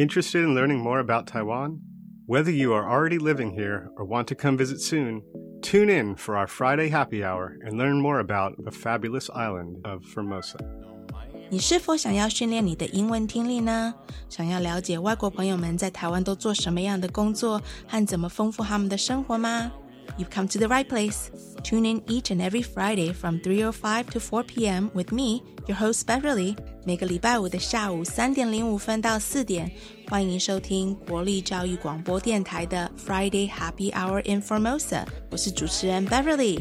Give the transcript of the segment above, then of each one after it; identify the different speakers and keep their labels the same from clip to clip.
Speaker 1: Interested in learning more about Taiwan? Whether you are already living here or want to come visit soon, tune in for our Friday happy hour and learn more about the fabulous island of Formosa.
Speaker 2: 你是否想要训练你的英文听力呢？想要了解外国朋友们在台湾都做什么样的工作和怎么丰富他们的生活吗？You've come to the right place. Tune in each and every Friday from 3:05 to 4 p.m. with me, your host Beverly. 每个礼拜五的下午三点零五分到四点，欢迎收听国立教育广播电台的 Friday Happy Hour in Formosa。我是主持人 Beverly。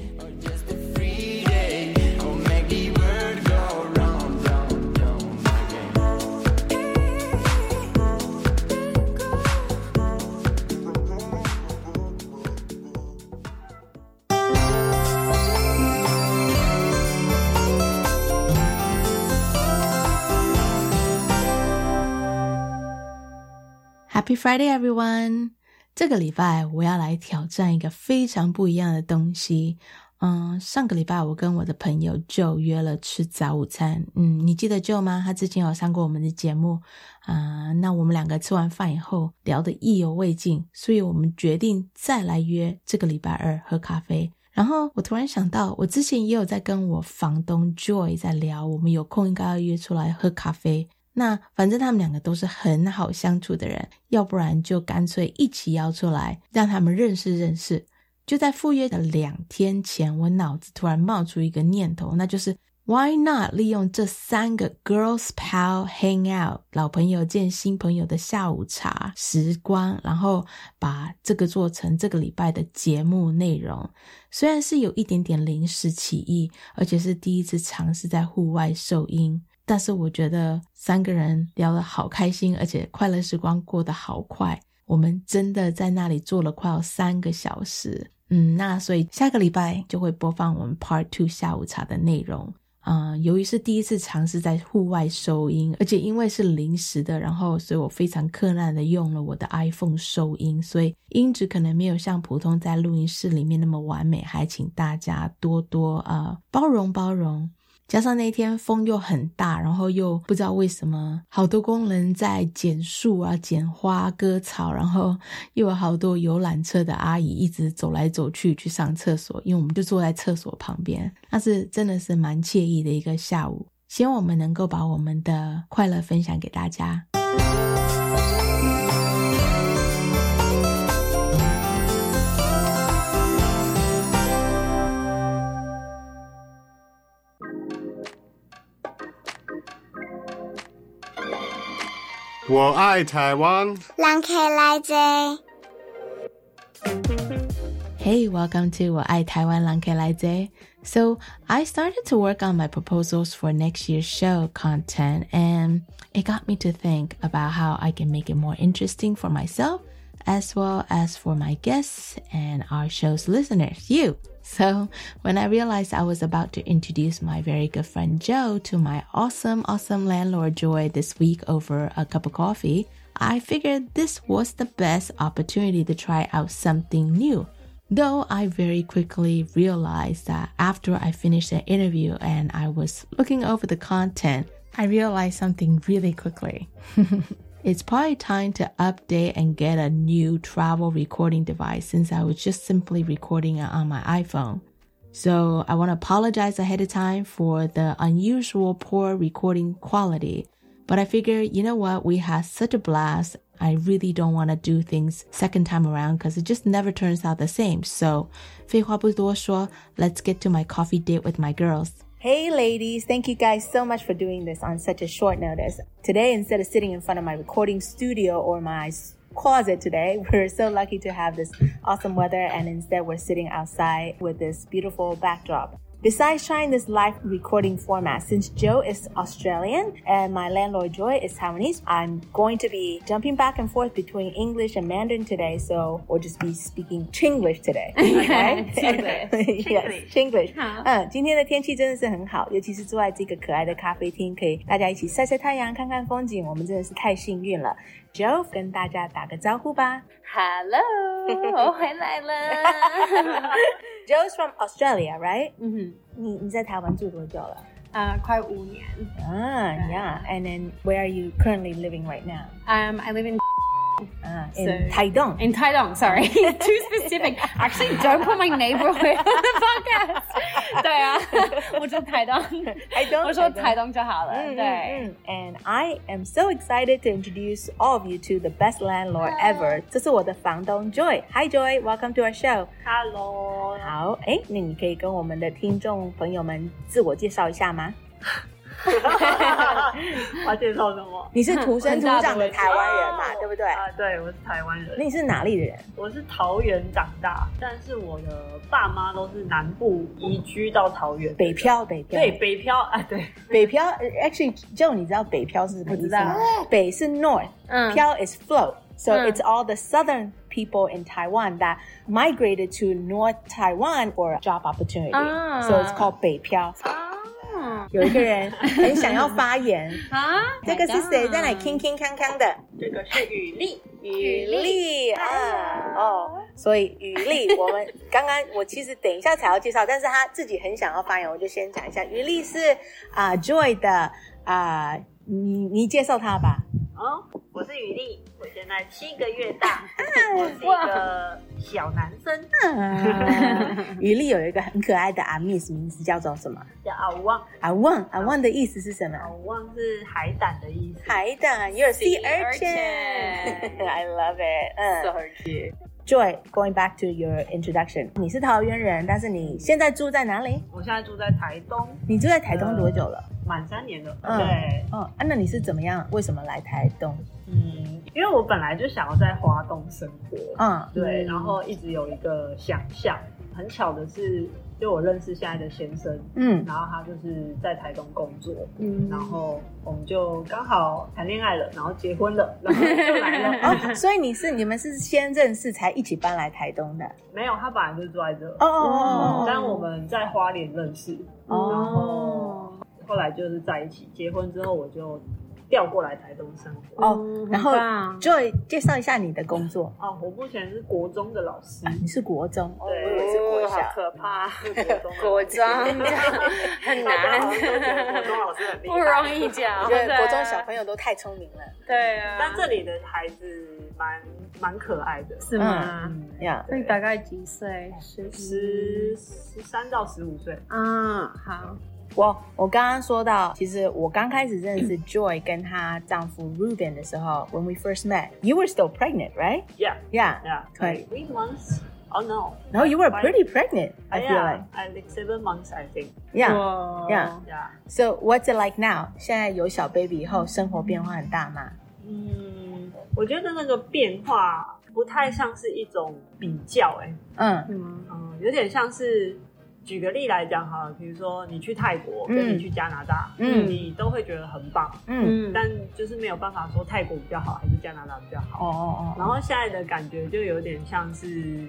Speaker 2: Happy Friday, everyone！这个礼拜我要来挑战一个非常不一样的东西。嗯，上个礼拜我跟我的朋友 Joe 约了吃早午餐。嗯，你记得 Joe 吗？他之前有上过我们的节目。啊，那我们两个吃完饭以后聊得意犹未尽，所以我们决定再来约这个礼拜二喝咖啡。然后我突然想到，我之前也有在跟我房东 Joy 在聊，我们有空应该要约出来喝咖啡。那反正他们两个都是很好相处的人，要不然就干脆一起邀出来，让他们认识认识。就在赴约的两天前，我脑子突然冒出一个念头，那就是 Why not 利用这三个 girls pal hang out 老朋友见新朋友的下午茶时光，然后把这个做成这个礼拜的节目内容。虽然是有一点点临时起意，而且是第一次尝试在户外收音。但是我觉得三个人聊得好开心，而且快乐时光过得好快。我们真的在那里坐了快要三个小时。嗯，那所以下个礼拜就会播放我们 Part Two 下午茶的内容。啊，由于是第一次尝试在户外收音，而且因为是临时的，然后所以我非常困难的用了我的 iPhone 收音，所以音质可能没有像普通在录音室里面那么完美，还请大家多多啊包容包容。加上那天风又很大，然后又不知道为什么好多工人在剪树啊、剪花、割草，然后又有好多游览车的阿姨一直走来走去去上厕所，因为我们就坐在厕所旁边，那是真的是蛮惬意的一个下午。希望我们能够把我们的快乐分享给大家。
Speaker 1: 我爱台湾。
Speaker 3: 兰开来者。
Speaker 2: Hey, welcome to 我爱台湾兰开来者. So I started to work on my proposals for next year's show content, and it got me to think about how I can make it more interesting for myself as well as for my guests and our show's listeners, you. So when I realized I was about to introduce my very good friend Jo to my awesome, awesome landlord Joy this week over a cup of coffee, I figured this was the best opportunity to try out something new. Though I very quickly realized that after I finished the interview and I was looking over the content, I realized something really quickly. It's probably time to update and get a new travel recording device since I was just simply recording it on my iPhone. So I want to apologize ahead of time for the unusual poor recording quality. But I figure, you know what? We had such a blast. I really don't want to do things second time around because it just never turns out the same. So, 废话不多说, let's get to my coffee date with my girls. Hey ladies, thank you guys so much for doing this on such a short notice. Today, instead of sitting in front of my recording studio or my closet today, we're so lucky to have this awesome weather and instead we're sitting outside with this beautiful backdrop. Besides trying this live recording format, since Jo is Australian and my landlord Joy is Taiwanese, I'm going to be jumping back and forth between English and Mandarin today, so we'll just be speaking Chinglish today. Okay?
Speaker 4: Chinglish.
Speaker 2: yes, Chinglish. 嗯，今天的天气真的是很好，尤其是坐在这个可爱的咖啡厅，可以大家一起晒晒太阳、看看风景，我们真的是太幸运了。Jo 跟大家打个招呼吧。
Speaker 4: Hello，我回来了。
Speaker 2: Jo's from Australia, right？
Speaker 4: 嗯、mm，hmm.
Speaker 2: 你你在台湾住多久了
Speaker 5: ？Uh, quite And then where are you currently living right now?
Speaker 6: Um, I live in
Speaker 5: Ah, in
Speaker 6: So-
Speaker 5: Taidong.
Speaker 6: in Taidong. Sorry, too specific. Actually, don't put my neighborhood on the podcast. 对啊，我住台东，
Speaker 5: 台东
Speaker 6: 我说台东就好了。
Speaker 5: Mm,
Speaker 6: 对
Speaker 5: mm, mm. And I am so excited to introduce all of you to the best landlord ever. 这是我的房东 Joy. Hi Joy, welcome to our show.
Speaker 3: Hello，
Speaker 5: 好，哎，那你可以跟我们的听众朋友们自我介绍一下吗？
Speaker 3: 我要介绍什么？
Speaker 5: 你是土生土长的台湾人嘛，
Speaker 3: 哦
Speaker 5: 对不对？
Speaker 3: 啊，对，我是台湾人，
Speaker 5: 那你是哪里的人？
Speaker 3: 我是桃园长大，但是我的爸妈都是南部移居到桃园，
Speaker 5: 北漂，北漂，
Speaker 3: 对，北漂，啊，对，
Speaker 5: 北漂。Actually，就你知道北漂是什么意思吗？北是 north，
Speaker 6: 嗯
Speaker 5: 漂 is flow。So
Speaker 6: 嗯
Speaker 5: it's all the southern people in Taiwan that migrated to North Taiwan for a job opportunity.
Speaker 6: 啊
Speaker 5: So it's called 北漂。
Speaker 6: 啊。
Speaker 5: 有一个人 很想要发言，
Speaker 6: 啊，
Speaker 5: 这个是谁？在那里铿铿锵锵的？
Speaker 3: 这个是雨丽，
Speaker 5: 雨丽啊，哦，所以雨丽，我们刚刚我其实等一下才要介绍，但是他自己很想要发言，我就先讲一下。雨丽是啊、Joy 的啊、你你介绍他吧。
Speaker 3: 哦，我是雨丽，我现在七个月大，我是一个小男生，
Speaker 5: 啊 雨丽有一个很可爱的阿 Miss，名字叫做什么？
Speaker 3: 叫阿旺，
Speaker 5: 阿旺，阿旺的意思是什么？
Speaker 3: 阿旺是海胆的意思，
Speaker 5: 海胆，You're sea urchin. I love it. 嗯
Speaker 6: So cute.
Speaker 5: Joy, going back to your introduction，你是桃园人，但是你现在住在哪里？
Speaker 3: 我现在住在台东，
Speaker 5: 你住在台东多久了？
Speaker 3: 满三年了，
Speaker 5: 嗯
Speaker 3: 对，
Speaker 5: 哦，啊，那你是怎么样？为什么来台东？
Speaker 3: 嗯，因为我本来就想要在花东生活，
Speaker 5: 嗯
Speaker 3: 对，
Speaker 6: 嗯
Speaker 3: 然后一直有一个想象。很巧的是，就我认识现在的先生，
Speaker 5: 嗯
Speaker 3: 然后他就是在台东工作，
Speaker 6: 嗯
Speaker 3: 然后我们就刚好谈恋爱了，然后结婚了，然后就来了。
Speaker 5: 哦，所以你是你们是先认识才一起搬来台东的？
Speaker 3: 没有，他本来就住在这，
Speaker 5: 哦哦哦
Speaker 3: 但我们在花莲认识，
Speaker 5: 哦
Speaker 3: 然后后来就是在一起，结婚之后我就调过来台东生活。
Speaker 5: 哦
Speaker 6: 嗯
Speaker 5: 然后 Joy 介绍一下你的工作。
Speaker 3: 哦，我目前是国中的老师，
Speaker 5: 你是国中，
Speaker 3: 对
Speaker 5: 以为是国小。
Speaker 6: 好可怕，
Speaker 3: 是国中
Speaker 6: 国中很难，
Speaker 3: 国中老师很厉害，
Speaker 6: 不容易讲。
Speaker 5: 我觉得国中小朋友都太聪明了。
Speaker 6: 对啊，
Speaker 3: 但这里的孩子蛮蛮可爱的，
Speaker 6: 是吗？
Speaker 3: 嗯，
Speaker 5: 呀，
Speaker 6: 那你大概几岁？十
Speaker 3: 十十三到十五岁，
Speaker 6: 啊，好，
Speaker 5: 我我刚刚说到，其实我刚开始认识 Joy 跟她丈夫 Ruben 的时候，When we first met, you were still pregnant, right?
Speaker 3: Yeah,
Speaker 5: Yeah.
Speaker 3: yeah.
Speaker 5: 对
Speaker 3: Three months. Oh no.
Speaker 5: No, you were
Speaker 3: Why-
Speaker 5: pretty pregnant. I feel
Speaker 3: yeah,
Speaker 5: like.
Speaker 3: I like seven months, I think.
Speaker 5: Yeah.
Speaker 6: 哇
Speaker 5: Yeah.
Speaker 3: Yeah.
Speaker 5: So what's it like now? 现在有小 baby 以后，生活变化很大吗？
Speaker 3: 嗯，我觉得那个变化不太像是一种比较、欸，
Speaker 5: 嗯
Speaker 6: 是吗？
Speaker 3: 嗯，有点像是。 举个例来讲哈，比如说你去泰国，
Speaker 5: 嗯
Speaker 3: 跟你去加拿大，
Speaker 5: 嗯
Speaker 3: 你都会觉得很棒，
Speaker 5: 嗯，
Speaker 6: 嗯，
Speaker 3: 但就是没有办法说泰国比较好还是加拿大比较好。
Speaker 5: 哦哦哦，
Speaker 3: 然后现在的感觉就有点像是，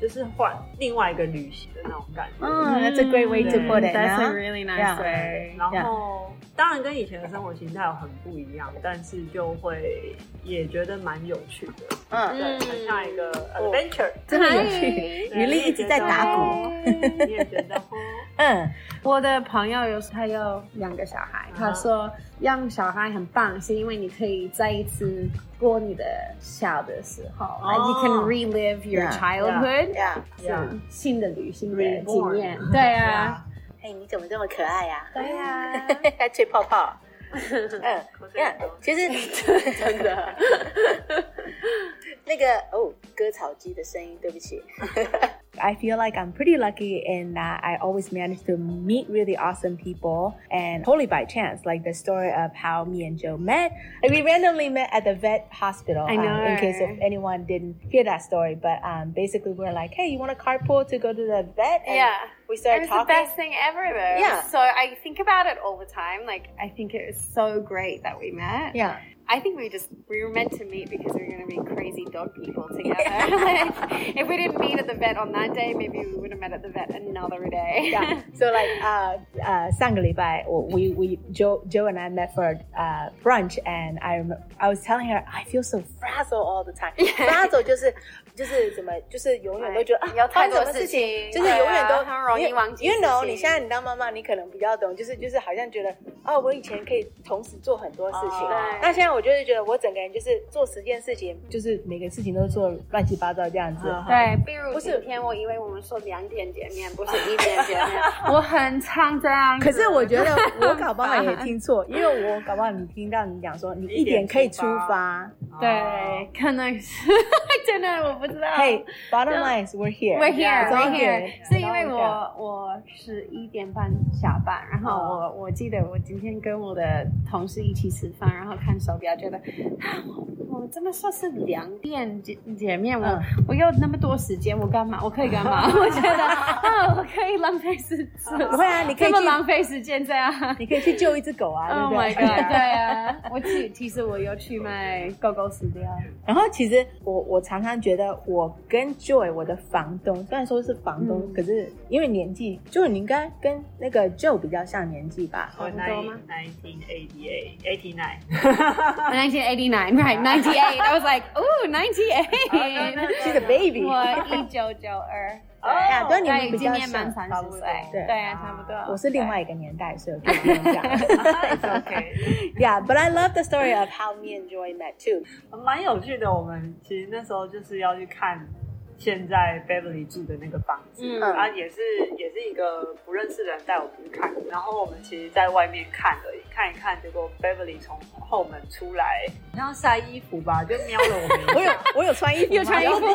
Speaker 3: 就是换另外一个旅行的那种感觉。
Speaker 5: 嗯，That's a great way to put it.
Speaker 6: That's a really nice way.
Speaker 3: 然后当然跟以前的生活形态有很不一样，但是就会也觉得蛮有趣的，
Speaker 5: 嗯，
Speaker 3: 对，很像一个 adventure。
Speaker 5: 真的有趣。
Speaker 3: 对
Speaker 5: 雨丽一直在打鼓。
Speaker 3: 你也觉得？哦，
Speaker 5: 嗯。
Speaker 6: 我的朋友有他有两个小孩，
Speaker 3: 嗯
Speaker 6: 他说养小孩很棒，是因为你可以再一次过你的小的时候、
Speaker 3: 哦。
Speaker 6: Like you can relive your childhood，、
Speaker 5: 呀，
Speaker 6: 是
Speaker 3: Yeah.
Speaker 6: 新的旅行的经验。对啊，
Speaker 5: 哎，你怎么这么可爱呀、啊？
Speaker 6: 对呀、啊，
Speaker 5: 还吹泡泡。嗯，其实 真的，那个哦，割草机的声音，对不起。I feel like I'm pretty lucky in that I always manage to meet really awesome people and totally by chance, like the story of how me and Jo met. Like we randomly met at the vet hospital.
Speaker 6: I know.
Speaker 5: Um, in case if anyone didn't hear that story, but um, basically we we're like, hey, you want a carpool to go to the vet? And
Speaker 7: yeah
Speaker 5: we started talking.
Speaker 7: the best thing ever, though.
Speaker 5: Yeah.
Speaker 7: So I think about it all the time. Like, I think it was so great that we met.
Speaker 5: Yeah.
Speaker 7: I think we just we were meant to meet because we were going to be crazy dog people together. Yeah. like, if we didn't meet at the vet on that day, maybe we would have met at the vet another day.
Speaker 5: yeah. So like uh, uh, 上个礼拜我 we we Jo Jo and I met for uh, brunch and I remember, I was telling her I feel so frazzled all the time. Yeah. Frazzled 就是就是怎么，就是永远都觉得啊，
Speaker 6: 有太多
Speaker 5: 发生什么事
Speaker 6: 事情。
Speaker 5: 就是永远都
Speaker 6: 容易忘记
Speaker 5: You know，你现在你当妈妈，你可能比较懂，就是就是好像觉得哦，我以前可以同时做很多事情，
Speaker 3: 哦
Speaker 5: 那现在我就是觉得我整个人就是做十件事情，就是每个事情都做乱七八糟这样子。
Speaker 3: 嗯
Speaker 6: 对，比如
Speaker 5: 不是。
Speaker 6: 今天我以为我们说两点见面，不是一点见面，我很常这样子。
Speaker 5: 可是我觉得我搞不好也 听错，因为我搞不好你听到你讲说你一点可以出发，
Speaker 6: 对，可能是真的我不知道。
Speaker 5: Hey, bottom line is we're here.
Speaker 6: We're here, we're here. 是因为我我十一点半下班，然后我我记得我今天跟我的同事一起吃饭，然后看手表，觉得啊，我我这么说是两点见见面，我、
Speaker 5: 嗯
Speaker 6: 我有那么多时间，我干嘛？我可以干嘛？我觉得啊，我可以浪费时 间，
Speaker 5: 不会啊你可以
Speaker 6: 这么浪费时间这样。
Speaker 5: 你可以去救一只狗啊，
Speaker 6: Oh my god！对啊，我其其实我有去买狗狗饲料。
Speaker 5: 然后其实我我常常觉得我跟 Joy 我的房东，虽然说是房东，
Speaker 6: 嗯
Speaker 5: 可是因为年纪，Joy 你应该跟那个 Joe 比较像年纪吧？
Speaker 3: 我
Speaker 6: 差不多吗
Speaker 3: nineteen eighty eight eighty
Speaker 6: nine，1989, right? 98. I was like, ooh, 98.
Speaker 5: She's a baby。
Speaker 6: 我一九九二，
Speaker 5: 呀，对，你们
Speaker 6: 对，
Speaker 5: 比较
Speaker 6: 岁，
Speaker 5: 对
Speaker 6: 对啊，差不多。
Speaker 5: 我是另外一个年代，所以我用讲。OK，Yeah, but I love the story of how me and Joy met too.
Speaker 3: 蛮有趣的。我们其实那时候就是要去看现在 Beverly 住的那个房子，
Speaker 6: 嗯。
Speaker 3: 啊，也是也是一个不认识的人带我们去看，然后我们其实在外面看而已，看一看，结果 Beverly 从后门出来，好像晒衣服吧，就瞄了我们一眼，
Speaker 5: 我有我有穿衣服
Speaker 6: 有，穿衣服，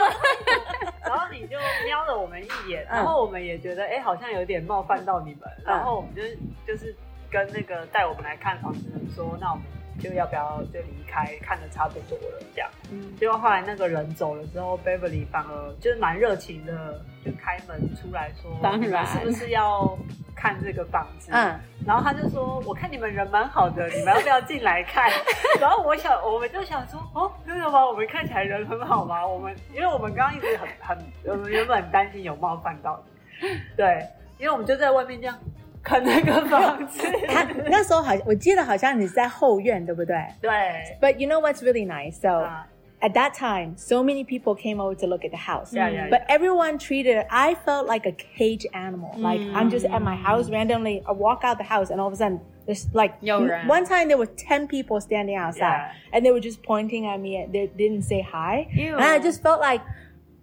Speaker 3: 然后你就瞄了我们一眼，
Speaker 5: 嗯。
Speaker 3: 然后我们也觉得，哎、好像有点冒犯到你们，然后我们就就是跟那个带我们来看房子的人说，那我们就要不要就离开，看的差不多了这样。
Speaker 6: 嗯
Speaker 3: 结果后来那个人走了之后，Beverly 反而就是蛮热情的，就开门出来说，
Speaker 6: 当然
Speaker 3: 是不是要看这个房子？
Speaker 5: 嗯，
Speaker 3: 然后他就说：“我看你们人蛮好的，你们要不要进来看？” 然后我想，我们就想说：“哦，真的吗？我们看起来人很好吗？我们因为我们刚刚一直很很，我们原本很担心有冒犯到你，对，因为我们就在外面这样看那个房子，
Speaker 5: 他那时候好，我记得好像你是在后院，对不对
Speaker 3: 对，
Speaker 5: ？But you know what's really nice? So
Speaker 3: 啊
Speaker 5: at that time, so many people came over to look at the house.
Speaker 3: Yeah, yeah,
Speaker 5: But everyone treated I felt like a cage animal. Like I'm just at my house randomly. I walk out the house and all of a sudden there's like
Speaker 6: 有人
Speaker 5: one time there were ten people standing outside
Speaker 3: Yeah.
Speaker 5: and they were just pointing at me and they didn't say hi.
Speaker 6: Ew.
Speaker 5: And I just felt like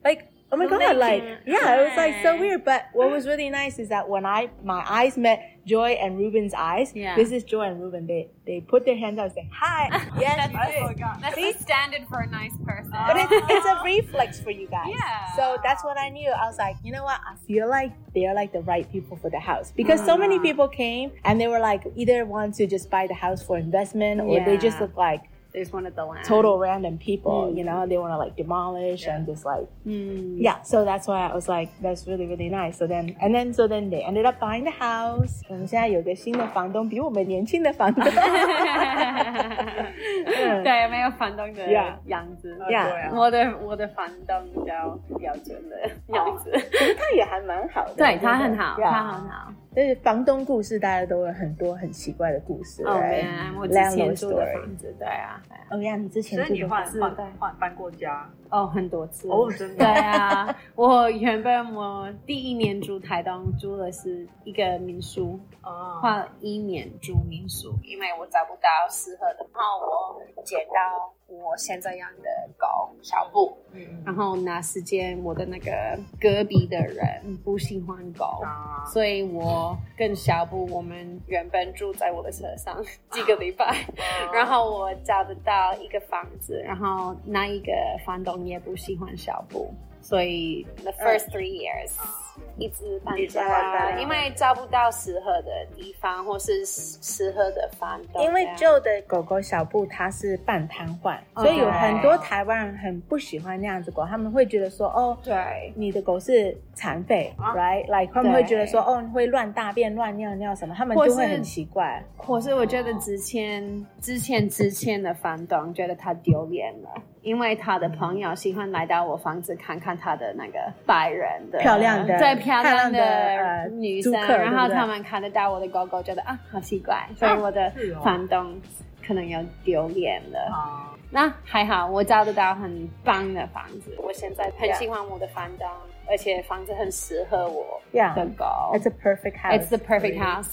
Speaker 5: like oh my god, like yeah, it was like so weird. But what was really nice is that when I my eyes met Joy and Ruben's eyes,
Speaker 6: Yeah.
Speaker 5: this is Joy and Ruben. They they put their hands out and say hi. yes, you did.
Speaker 3: forgot.
Speaker 6: That's the standard for a nice person.
Speaker 5: But it, it's a reflex for you guys.
Speaker 6: Yeah.
Speaker 5: So that's what I knew. I was like, you know what? I feel like they're like the right people for the house because so many mm-hmm. people came and they were like either want to just buy the house for investment or they just look like
Speaker 6: They just wanted the land.
Speaker 5: total random people. You know, they want to like demolish and just like
Speaker 6: Mm.
Speaker 5: yeah. So that's why I was like, that's really really nice. So then and then so then they ended up buying the house. 我们现在有个新的房东，比我们年轻的房东。
Speaker 6: 对，没有房东的
Speaker 5: Yeah.
Speaker 6: 样子。
Speaker 5: Yeah.
Speaker 3: 对啊
Speaker 6: 我的我的房东比较标准的样子。
Speaker 5: 可是他也还蛮好的，
Speaker 6: 对他很好，
Speaker 5: Yeah.
Speaker 6: 他很好。
Speaker 5: 就是房东故事，大家都有很多很奇怪的故事。
Speaker 6: 哦 right？man，我之前住的房子，对啊，对啊
Speaker 5: 哦呀，你之前
Speaker 3: 所以你
Speaker 5: 住的
Speaker 3: 换换
Speaker 6: 是对
Speaker 3: 换搬过家
Speaker 6: 哦，很多次。
Speaker 3: 哦，真的
Speaker 6: 对
Speaker 3: 的，
Speaker 6: 啊，我原本我第一年住台东，住的是一个民宿，
Speaker 3: 哦，
Speaker 6: 换了一年住民宿，因为我找不到适合的。然后我捡到我现在养的狗小布，
Speaker 3: 嗯。
Speaker 6: 然后那时间我的那个隔壁的人不喜欢狗。
Speaker 3: 啊，
Speaker 6: 所以我跟小布，我们原本住在我的车上 几个礼拜，然后我找得到一个房子，然后那一个房东也不喜欢小布，所以 the first three years、一直搬家，
Speaker 3: 家
Speaker 6: 因为找不到适合的地方或是适合的房东，
Speaker 5: 因为旧的狗狗小布它是半瘫痪，
Speaker 6: 哦
Speaker 5: 所以有很多台湾人很不喜欢那样子狗，他们会觉得说，哦，
Speaker 6: 对。
Speaker 5: 你的狗是残废、
Speaker 3: 啊
Speaker 5: ？r i g h t Like 他们会觉得说，哦，会乱大便、乱尿尿什么，他们就会很奇怪。
Speaker 6: 或是我觉得之前之前之前的房东觉得他丢脸了，因为他的朋友喜欢来到我房子看看他的那个白人的
Speaker 5: 漂亮的
Speaker 6: 对漂亮
Speaker 5: 的呃
Speaker 6: 女生，然后他们看得到我的狗狗，觉得啊好奇怪，所以我的房东可能要丢脸了。
Speaker 3: 啊，
Speaker 6: 那还好，我找得到很棒的房子。我现在很喜欢我的房东，而且房子很适合我
Speaker 5: Yeah.
Speaker 6: 的狗。
Speaker 5: It's a perfect house.
Speaker 6: It's the perfect house，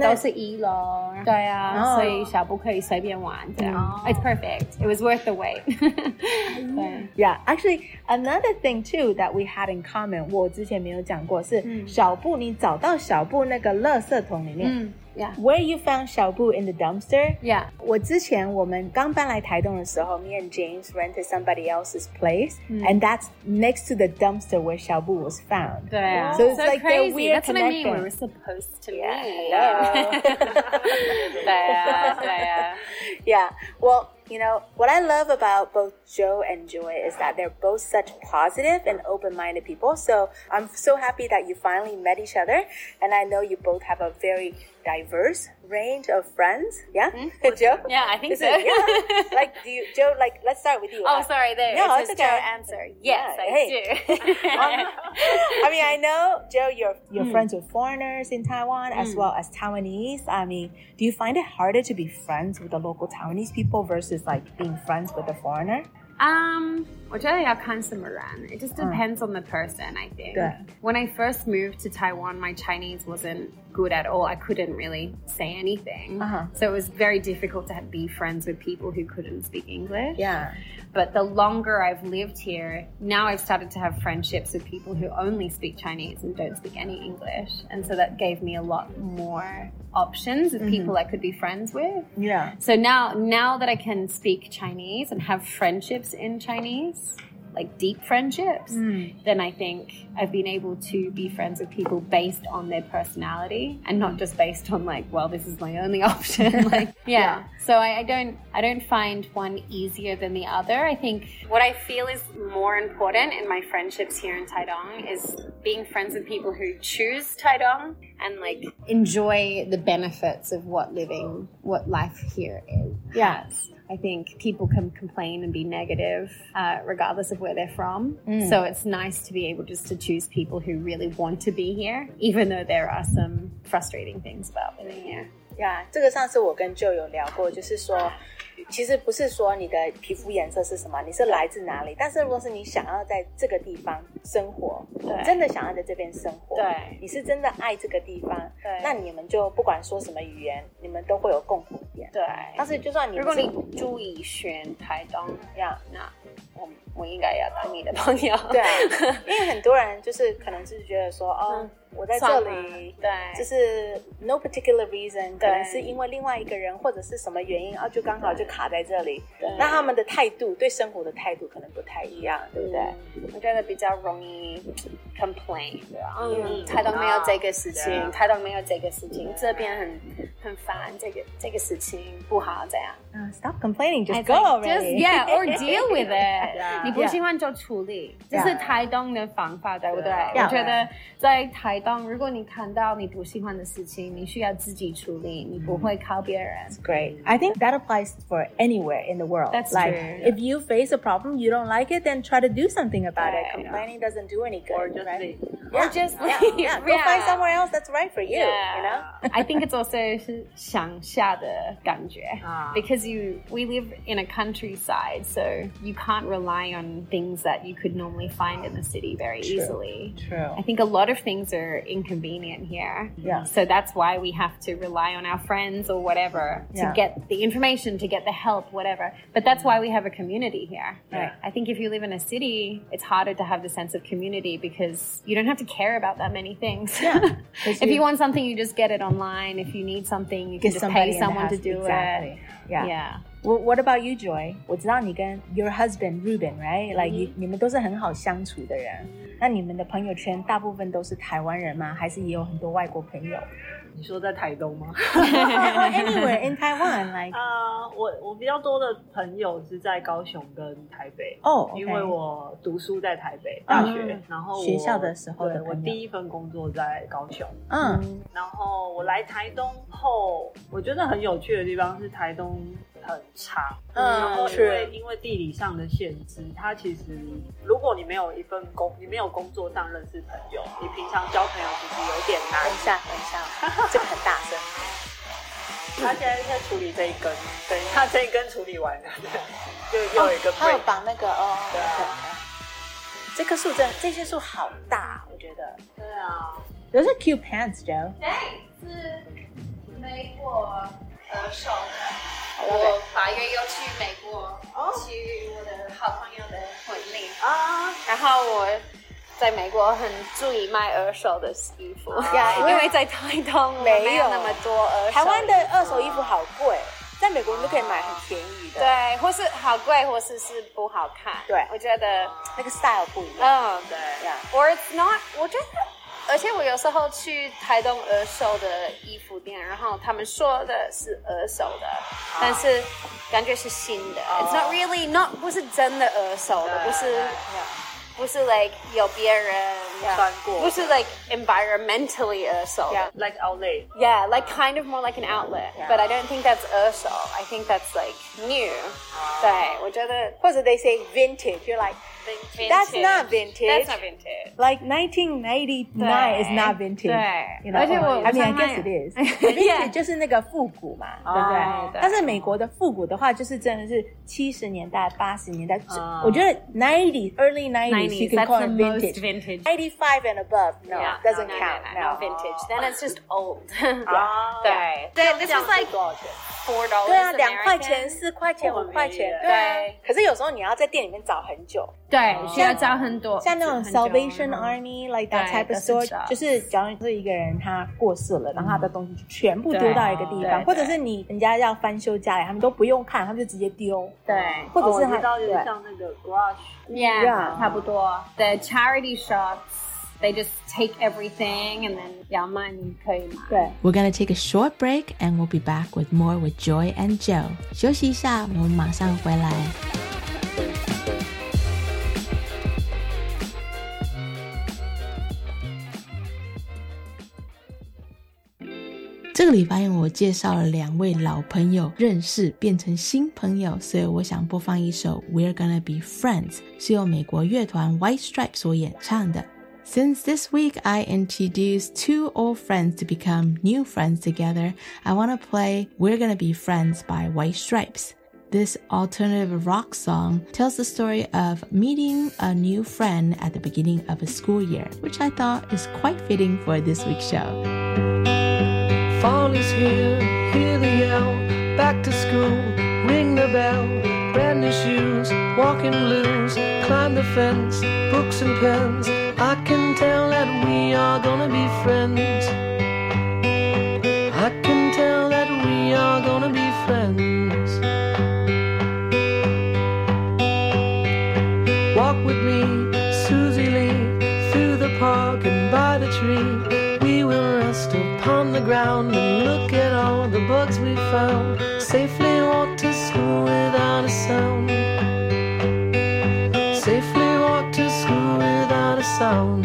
Speaker 6: 都是一楼。对啊，
Speaker 5: 哦
Speaker 6: 所以小布可以随便玩这样。
Speaker 3: 哦
Speaker 6: It's perfect. It was worth the wait 对。
Speaker 5: Yeah, actually, another thing too that we had in common，我之前没有讲过是小布，你找到小布那个垃圾桶里面。
Speaker 6: 嗯，Yeah
Speaker 5: Where you found 小布 in the dumpster？
Speaker 6: Yeah
Speaker 5: 我之前我们刚搬来台东的时候，me and James rented somebody else's place, and that's next to the dumpster where 小布 was found.
Speaker 6: 对啊
Speaker 5: So it's
Speaker 6: So
Speaker 5: like they're
Speaker 6: crazy.
Speaker 5: weird
Speaker 6: That's what I mean.
Speaker 5: connection.
Speaker 6: We were supposed to
Speaker 5: Yeah,
Speaker 6: meet.
Speaker 5: hello.
Speaker 6: 对啊，对啊。
Speaker 5: Yeah. Well, you know, what I love about both Jo and Joy is that they're both such positive and open minded people. So I'm so happy that you finally met each other. And I know you both have a very diverse range of friends. Yeah? Mm-hmm. Jo?
Speaker 6: Yeah, I think so.
Speaker 5: yeah. Like, do you, Jo, like, let's start with you.
Speaker 6: Oh, sorry. There.
Speaker 5: No, it's okay.
Speaker 6: Jo answer. Yes,
Speaker 5: Yeah,
Speaker 6: I
Speaker 5: hey.
Speaker 6: do.
Speaker 5: I mean, I know, Jo, you're, you're hmm. friends with foreigners in Taiwan as hmm. well as Taiwanese. I mean, do you find it harder to be friends with the local Taiwanese people versus like being friends with a foreigner?
Speaker 6: Um, 我觉得要看什么人. It just depends on the person, I think.
Speaker 5: 对。
Speaker 6: When I first moved to Taiwan, my Chinese wasn't good at all. I couldn't really say anything.
Speaker 5: Uh-huh.
Speaker 6: So it was very difficult to be friends with people who couldn't speak English.
Speaker 5: Yeah.
Speaker 6: But the longer I've lived here, now I've started to have friendships with people who only speak Chinese and don't speak any English. And so that gave me a lot more options of people mm-hmm. I could be friends with.
Speaker 5: Yeah.
Speaker 6: So now, now that I can speak Chinese and have friendships in Chinese, like deep friendships, hmm. then I think I've been able to be friends with people based on their personality and not just based on like, well, this is my only option. like, yeah. So I, I don't, I don't find one easier than the other. I think what I feel is more important in my friendships here in Taidong is being friends with people who choose Taidong and like enjoy the benefits of what living, what life here is.
Speaker 5: Yeah.
Speaker 6: I think people can complain and be negative uh, regardless of where they're from. Mm. So it's nice to be able just to choose people who really want to be here, even though there are some frustrating things about living here.
Speaker 5: Yeah, Jo 其实不是说你的皮肤颜色是什么，你是来自哪里，但是如果是你想要在这个地方生活，
Speaker 6: 对。
Speaker 5: 真的想要在这边生活，
Speaker 6: 对。
Speaker 5: 你是真的爱这个地方，
Speaker 6: 对。
Speaker 5: 那你们就不管说什么语言，你们都会有共同点。
Speaker 6: 对，
Speaker 5: 但是就算你
Speaker 6: 如果你注意选台东，
Speaker 5: 呀，
Speaker 6: 那我我应该要当你的朋友。
Speaker 5: 对啊，因为很多人就是可能是觉得说，哦，我在这里，
Speaker 6: 对
Speaker 5: 就是 no particular reason，可能是因为另外一个人或者是什么原因，啊，就刚好就卡在这里
Speaker 6: 对。
Speaker 5: 那他们的态度对生活的态度可能不太一样，对不对？
Speaker 6: 我觉得比较容易 complain，对吧？嗯，
Speaker 3: 嗯
Speaker 6: 台东没有这个事情，台东没有这个事情，这边很很烦，这个这个事情不好，这样。
Speaker 5: 嗯，Stop complaining, just
Speaker 6: I
Speaker 5: go
Speaker 6: think
Speaker 5: already.
Speaker 6: Just yeah, or deal with it. 你不喜欢就处理，这是台东的方法，对不对？我觉得在台东，如果你看到你不喜欢的事情，你需要自己处理，你不会靠别人。
Speaker 5: Great. I think that applies for anywhere in the world.
Speaker 6: That's
Speaker 5: like
Speaker 6: true.
Speaker 5: if you face a problem, you don't like it, then try to do something about it.
Speaker 6: Right.
Speaker 5: Complaining doesn't do any good.
Speaker 3: Or just
Speaker 5: right?
Speaker 3: leave.
Speaker 5: Yeah.
Speaker 6: just
Speaker 5: yeah,
Speaker 6: leave.
Speaker 5: yeah. Go find
Speaker 6: Yeah.
Speaker 5: somewhere else that's right for you. You know.
Speaker 6: I think it's also 是乡下的感觉
Speaker 3: 啊
Speaker 6: because you we live in a countryside, so you can't rely on things that you could normally find in the city very easily.
Speaker 5: True.
Speaker 6: I think a lot of things are inconvenient here.
Speaker 5: Yeah.
Speaker 6: So that's why we have to rely on our friends or whatever to
Speaker 5: Yeah.
Speaker 6: get the information, to get the help, whatever. But that's why we have a community here.
Speaker 5: Right.
Speaker 6: I think if you live in a city, it's harder to have the sense of community because you don't have to care about that many things.
Speaker 5: Yeah.
Speaker 6: if you want something, you just get it online. If you need something, you can just pay someone to do
Speaker 5: exactly.
Speaker 6: it.
Speaker 5: Yeah.
Speaker 6: Yeah.
Speaker 5: Well, what about you, Joy? 我知道你跟 your husband Ruben, right? Like、你你们都是很好相处的人。那你们的朋友圈大部分都是台湾人吗？还是也有很多外国朋友
Speaker 3: 你说在台东吗？？
Speaker 5: Anywhere in Taiwan, like
Speaker 3: 啊、我我比较多的朋友是在高雄跟台北。
Speaker 5: 哦
Speaker 3: 因为我读书在台北大学，
Speaker 5: 嗯
Speaker 3: 然后
Speaker 5: 学校的时候
Speaker 3: 我第一份工作在高雄，
Speaker 5: 嗯
Speaker 3: 然后我来台东后，我觉得很有趣的地方是台东很长，
Speaker 5: 嗯
Speaker 3: 然后因
Speaker 5: 是
Speaker 3: 为因为地理上的限制，它其实如果你没有一份工，你没有工作上认识朋友，你平常交朋友其实有点难
Speaker 5: 等一。下，等一下，这个很大声。
Speaker 3: 他现在在处理这一根，等他这一根处理完了，又又有一个
Speaker 5: 还有。绑那个哦。
Speaker 3: 对啊
Speaker 5: 这棵树真的，这些树好大，我觉得。
Speaker 3: 对啊
Speaker 5: ，Those are cute plants, Joe.
Speaker 6: 对，是美国呃手的。我八月要去美国，去我的好朋友的婚礼
Speaker 3: 啊，
Speaker 6: 然后我在美国很注意买二手的衣服，
Speaker 5: 呀因为
Speaker 6: 在台东我
Speaker 5: 没有
Speaker 6: 那么多二手。
Speaker 5: 台湾的二手衣服好贵，在美国你都可以买很便宜的。，
Speaker 6: 对，或是好贵，或是是不好看。
Speaker 5: 对
Speaker 6: 我觉得，
Speaker 5: 那个 style 不一样。
Speaker 6: 嗯，对
Speaker 5: 呀
Speaker 6: ，or it's not，我觉得。而且我有时候去台东二手的衣服店，然后他们说的是二手的，但是感觉是新的。It's not really not 不是真的二手的，不是不是 like 有别人
Speaker 3: 穿过
Speaker 6: 不是 like environmentally 二手的。
Speaker 3: like outlet。
Speaker 6: Yeah, like kind of more like an outlet, but I don't think that's 二手. I think that's like new. 对，我觉得
Speaker 5: 或者 they say vintage, you're like That's not vintage.
Speaker 6: That's not vintage.
Speaker 5: like 1999 is not vintage.
Speaker 6: 对
Speaker 5: you know?
Speaker 6: 而且我
Speaker 5: I mean, I
Speaker 6: 我常
Speaker 5: guess
Speaker 6: 买
Speaker 5: it is.
Speaker 6: Yeah.
Speaker 5: Vintage 就是那个复古嘛，对不
Speaker 6: 哦对
Speaker 5: 对？但是美国的复古的话，就是真的是七十年代、八十年代
Speaker 3: 哦。
Speaker 5: 我觉得 90s, early 90s, you
Speaker 6: 90s,
Speaker 5: can
Speaker 6: that's
Speaker 5: call
Speaker 6: the
Speaker 5: it
Speaker 6: most
Speaker 5: vintage.
Speaker 6: vintage.
Speaker 5: 95 and above, no,
Speaker 6: Yeah,
Speaker 5: doesn't
Speaker 6: no, no,
Speaker 5: count.
Speaker 6: no, no, no vintage. Then it's just old.
Speaker 3: 啊，
Speaker 6: 对对，this was like
Speaker 3: 多少钱？
Speaker 6: four dollars.
Speaker 5: 对啊，两块钱、四块钱、
Speaker 3: 哦
Speaker 5: 五块钱，
Speaker 3: 很
Speaker 5: 对啊
Speaker 6: 便宜耶。
Speaker 5: 可是有时候你要在店里面找很久，
Speaker 8: 对，需要找很多，
Speaker 5: 像那种 Salvation Army like that type of store，就是假如这一个人他过世了，然后他的东西全部丢到一个地方，或者是你人家要翻修家里，他们都不用看，他们就直接丢。
Speaker 8: 对，
Speaker 5: 或者是他
Speaker 3: 像那个
Speaker 5: garage，yeah，
Speaker 8: 差不多。The charity shops，they just take everything and then 要卖你可以买。
Speaker 5: 对
Speaker 2: ，We're gonna take a short break and we'll be back with more with Joy and Jo。休息一下，我们马上回来。这个礼拜因为我介绍了两位老朋友认识变成新朋友，所以我想播放一首《We're Gonna Be Friends》，是由美国乐团 White Stripes 所演唱的。Since this week I introduced two old friends to become new friends together, I want to play We're Gonna Be Friends by White Stripes. This alternative rock song tells the story of meeting a new friend at the beginning of a school year, which I thought is quite fitting for this week's show.
Speaker 9: Fall is here, hear the yell, back to school, ring the bell, brand new shoes, walking blues, climb the fence, books and pens. I can tell that we are gonna be friends. I can tell that we are gonna found. Safely walk to school without a sound. Safely walk to school without a sound.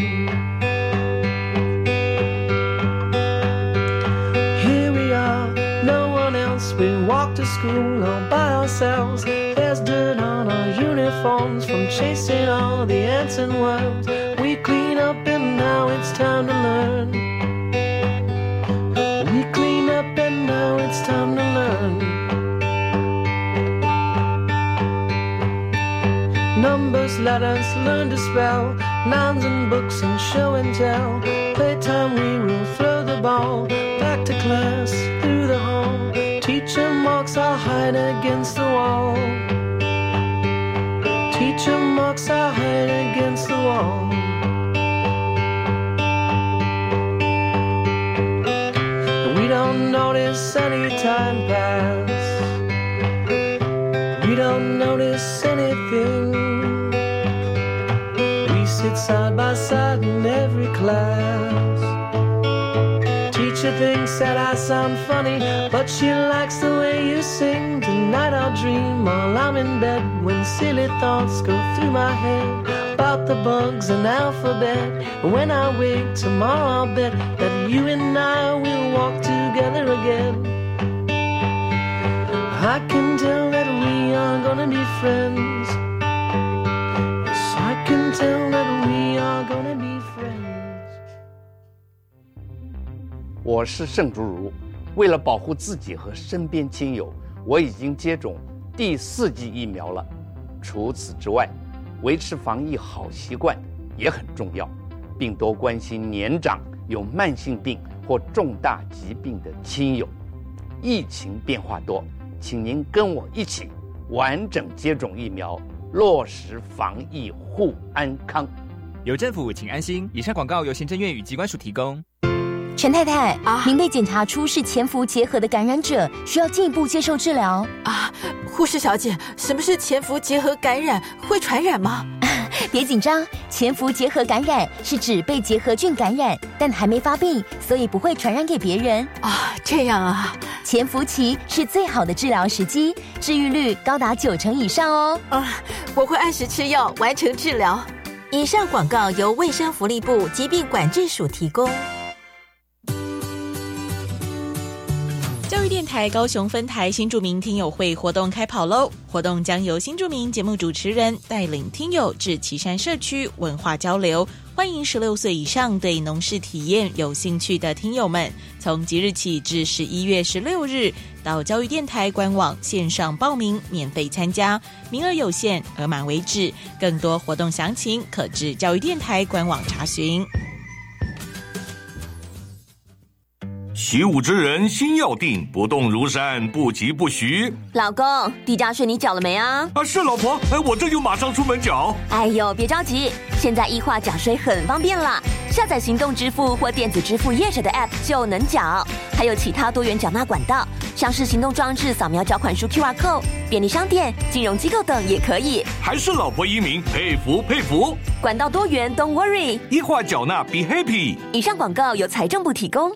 Speaker 9: Here we are, no one else. We walk to school all by ourselves. There's dirt on our uniforms from chasing all the ants and worms. We clean up and now it's time to learn. Time to learn. Numbers, letters, learn to spell. Nouns and books and show and tell. Playtime, we will throw the ball. Back to class, through the hall. Teacher marks our hide against the you sing. Tonight I'll dream while I'm in bed when silly thoughts go through my head about the bugs and alphabet. When I wake tomorrow, I'll bet that you and I will walk together again. I can tell that we are gonna be friends. Yes, I can tell that we are gonna be friends.
Speaker 10: 我是盛竹如， 为了保护自己和身边亲友，我已经接种第四剂疫苗了。除此之外，维持防疫好习惯也很重要，并多关心年长、有慢性病或重大疾病的亲友。疫情变化多，请您跟我一起完整接种疫苗，落实防疫护安康。
Speaker 11: 有政府，请安心。以上广告由行政院与机关署提供。
Speaker 12: 陈太太，啊，您被检查出是潜伏结核的感染者，需要进一步接受治疗。
Speaker 13: 啊，护士小姐，什么是潜伏结核感染？会传染吗？
Speaker 12: 别紧张，潜伏结核感染是指被结核菌感染，但还没发病，所以不会传染给别人。
Speaker 13: 啊，这样啊。
Speaker 12: 潜伏期是最好的治疗时机，治愈率高达九成以上哦。
Speaker 13: 啊，我会按时吃药，完成治疗。以上广告由卫生福利部疾病管制署提供。
Speaker 5: 电台高雄分台新著名听友会活动开跑喽！活动将由新著名节目主持人带领听友至岐山社区文化交流，欢迎十六岁以上对农事体验有兴趣的听友们，从即日起至十一月十六日，到教育电台官网线上报名，免费参加，名额有限，额满为止。更多活动详情可至教育电台官网查询。
Speaker 14: 习武之人心要定，不动如山，不急不徐。
Speaker 12: 老公，地价税你缴了没啊？
Speaker 14: 啊，是老婆，哎，我这就马上出门缴。
Speaker 12: 哎呦，别着急，现在易化缴税很方便了，下载行动支付或电子支付业者的 App 就能缴，还有其他多元缴纳管道，像是行动装置扫描缴款书 QR code，便利商店、金融机构等也可以。
Speaker 14: 还是老婆英明，佩服佩服。
Speaker 12: 管道多元，Don't worry，
Speaker 14: 易化缴纳 Be Happy。
Speaker 12: 以上广告由财政部提供。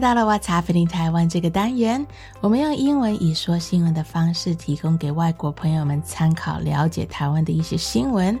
Speaker 2: 到了 What's Happening 台湾这个单元，我们用英文以说新闻的方式，提供给外国朋友们参考，了解台湾的一些新闻。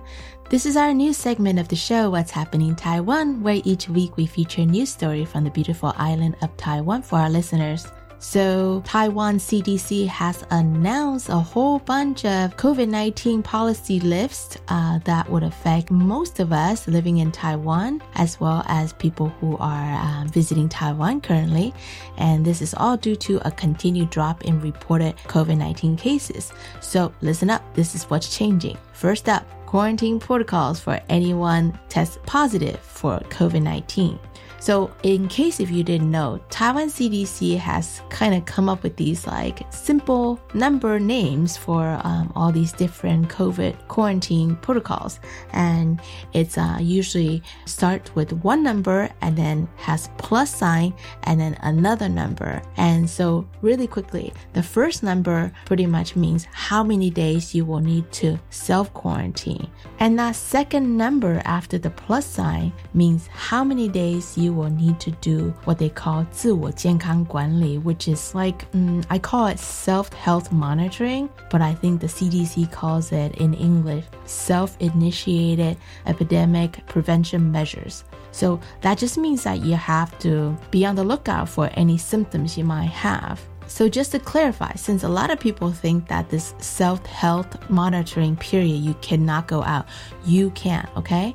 Speaker 2: This is our new segment of the show, What's Happening Taiwan, where each week we feature a news story from the beautiful island of Taiwan for our listeners. So, Taiwan CDC has announced a whole bunch of COVID 19 policy lifts uh, that would affect most of us living in Taiwan, as well as people who are uh, visiting Taiwan currently. And this is all due to a continued drop in reported COVID 19 cases. So, listen up, this is what's changing. First up, quarantine protocols for anyone test positive for COVID 19. So, in case if you didn't know, Taiwan CDC has kind of come up with these like simple number names for um, all these different COVID quarantine protocols, and it's uh, usually start with one number and then has plus sign and then another number. And so, really quickly, the first number pretty much means how many days you will need to self quarantine, and that second number after the plus sign means how many days you will need to do what they call 自我健康管理, which is like, mm, I call it self health monitoring, but I think the CDC calls it in English self initiated epidemic prevention measures. So that just means that you have to be on the lookout for any symptoms you might have. So, just to clarify, since a lot of people think that this self health monitoring period, you cannot go out, you can, okay?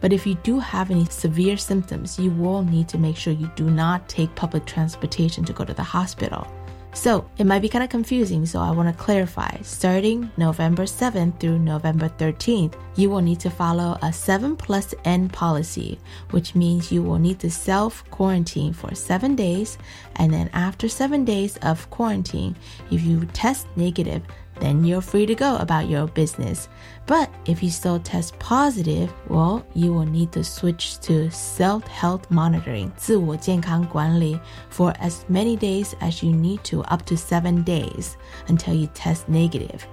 Speaker 2: But if you do have any severe symptoms, you will need to make sure you do not take public transportation to go to the hospital. So it might be kind of confusing, so I want to clarify. Starting November 7th through November 13th, you will need to follow a 7 plus N policy, which means you will need to self quarantine for 7 days. And then after 7 days of quarantine, if you test negative, then you're free to go about your business. But if you still test positive, well, you will need to switch to self health monitoring 自我健康管理 for as many days as you need to, up to seven days until you test negative.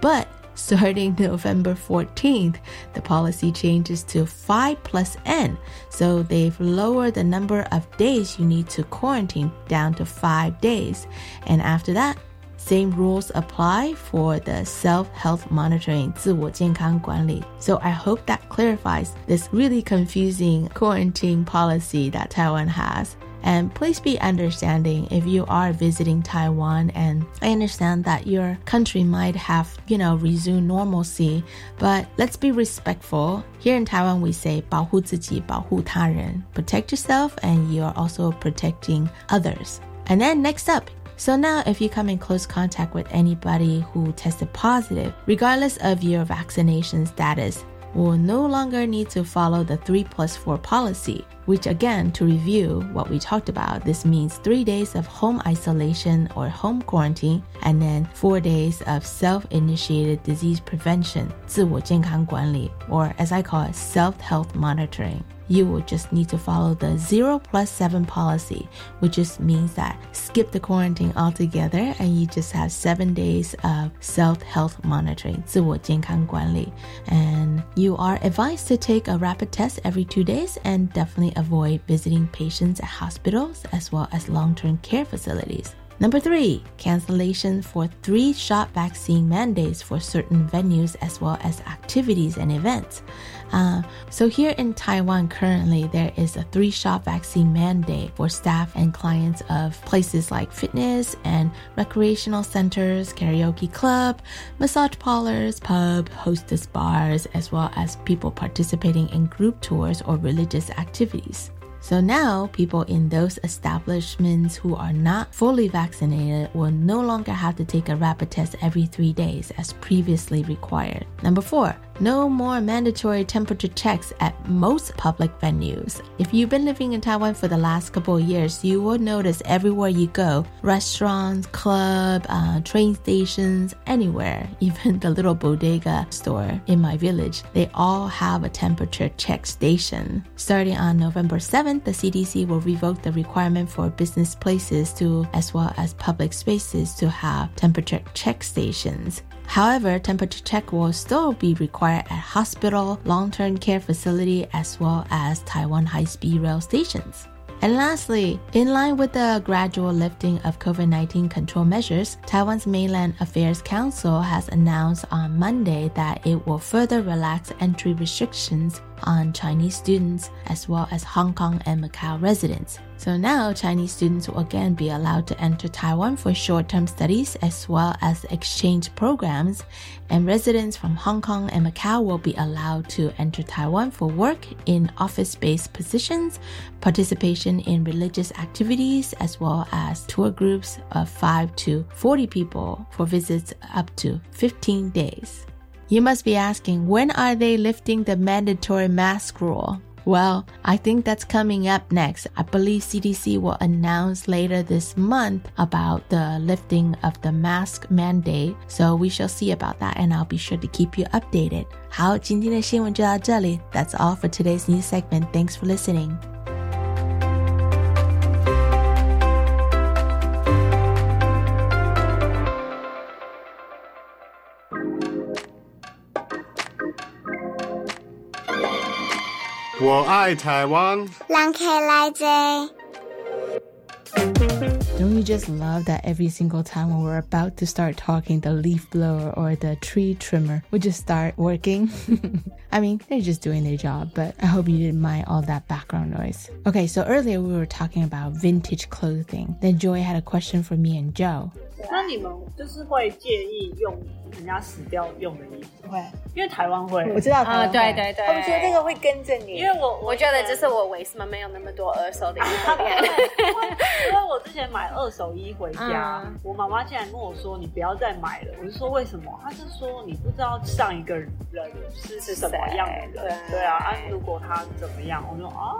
Speaker 2: But starting November 14th, the policy changes to 5 plus N. So they've lowered the number of days you need to quarantine down to 5 days. And after that, same rules apply for the self-health monitoring 自我健康管理. So I hope that clarifies this really confusing quarantine policy that Taiwan has. And please be understanding if you are visiting Taiwan and I understand that your country might have, you know, resumed normalcy, but let's be respectful. Here in Taiwan we say 保护自己,保护他人. Protect yourself and you're also protecting others. And then next up, so now if you come in close contact with anybody who tested positive, regardless of your vaccination status, will no longer need to follow the 3 plus 4 policy, which again, to review what we talked about, this means three days of home isolation or home quarantine, and then four days of self initiated disease prevention, 自我健康管理, or as I call it, self health monitoring you will just need to follow the 0 plus 7 policy, which just means that skip the quarantine altogether and you just have 7 days of self health monitoring, 自我健康管理. And you are advised to take a rapid test every 2 days and definitely avoid visiting patients at hospitals as well as long term care facilities. Number three, cancellation for three shot vaccine mandates for certain venues as well as activities and events. Uh, so here in Taiwan, currently there is a three-shot vaccine mandate for staff and clients of places like fitness and recreational centers, karaoke club, massage parlors, pub, hostess bars, as well as people participating in group tours or religious activities. So now, people in those establishments who are not fully vaccinated will no longer have to take a rapid test every three days as previously required. Number four, no more mandatory temperature checks at most public venues. If you've been living in Taiwan for the last couple of years, you will notice everywhere you go restaurants, club, uh, train stations, anywhere, even the little bodega store in my village, they all have a temperature check station. Starting on November 7th, the CDC will revoke the requirement for business places to, as well as public spaces, to have temperature check stations. However, temperature check will still be required at hospital, long-term care facility, as well as Taiwan high-speed rail stations. And lastly, in line with the gradual lifting of COVID 19 control measures, Taiwan's Mainland Affairs Council has announced on Monday that it will further relax entry restrictions on Chinese students as well as Hong Kong and Macau residents. So now Chinese students will again be allowed to enter Taiwan for short-term studies as well as exchange programs, and residents from Hong Kong and Macau will be allowed to enter Taiwan for work in office-based positions, participation in religious activities, as well as tour groups of 5 to 40 people for visits up to 15 days. You must be asking, when are they lifting the mandatory mask rule? Well, I think that's coming up next. I believe CDC will announce later this month about the lifting of the mask mandate. So we shall see about that and I'll be sure to keep you updated. 好，今天的新闻就到这里. That's all for today's news segment. Thanks for listening. Don't you just love that every single time when we're about to start talking, the leaf blower or the tree trimmer would just start working? I mean, they're just doing their job, but I hope you didn't mind all that background noise. Okay, so earlier we were talking about vintage clothing. Then Joy had a question for me and Jo.
Speaker 3: 那你们就是会介意用人家死掉用的衣服？
Speaker 6: 会，
Speaker 3: 因为台湾会，
Speaker 6: 我知道
Speaker 4: 啊，对对对，
Speaker 6: 他们觉得这个会跟着你，
Speaker 3: 因为我
Speaker 6: 我觉得这是我为什么没有那么多二手的衣服店，
Speaker 3: 因为我之前买二手衣回家，我妈妈竟然跟我说你不要再买了，我就说为什么？她是说你不知道上一个人是是什么样的人，对。啊，啊如果他怎么样，我说哦。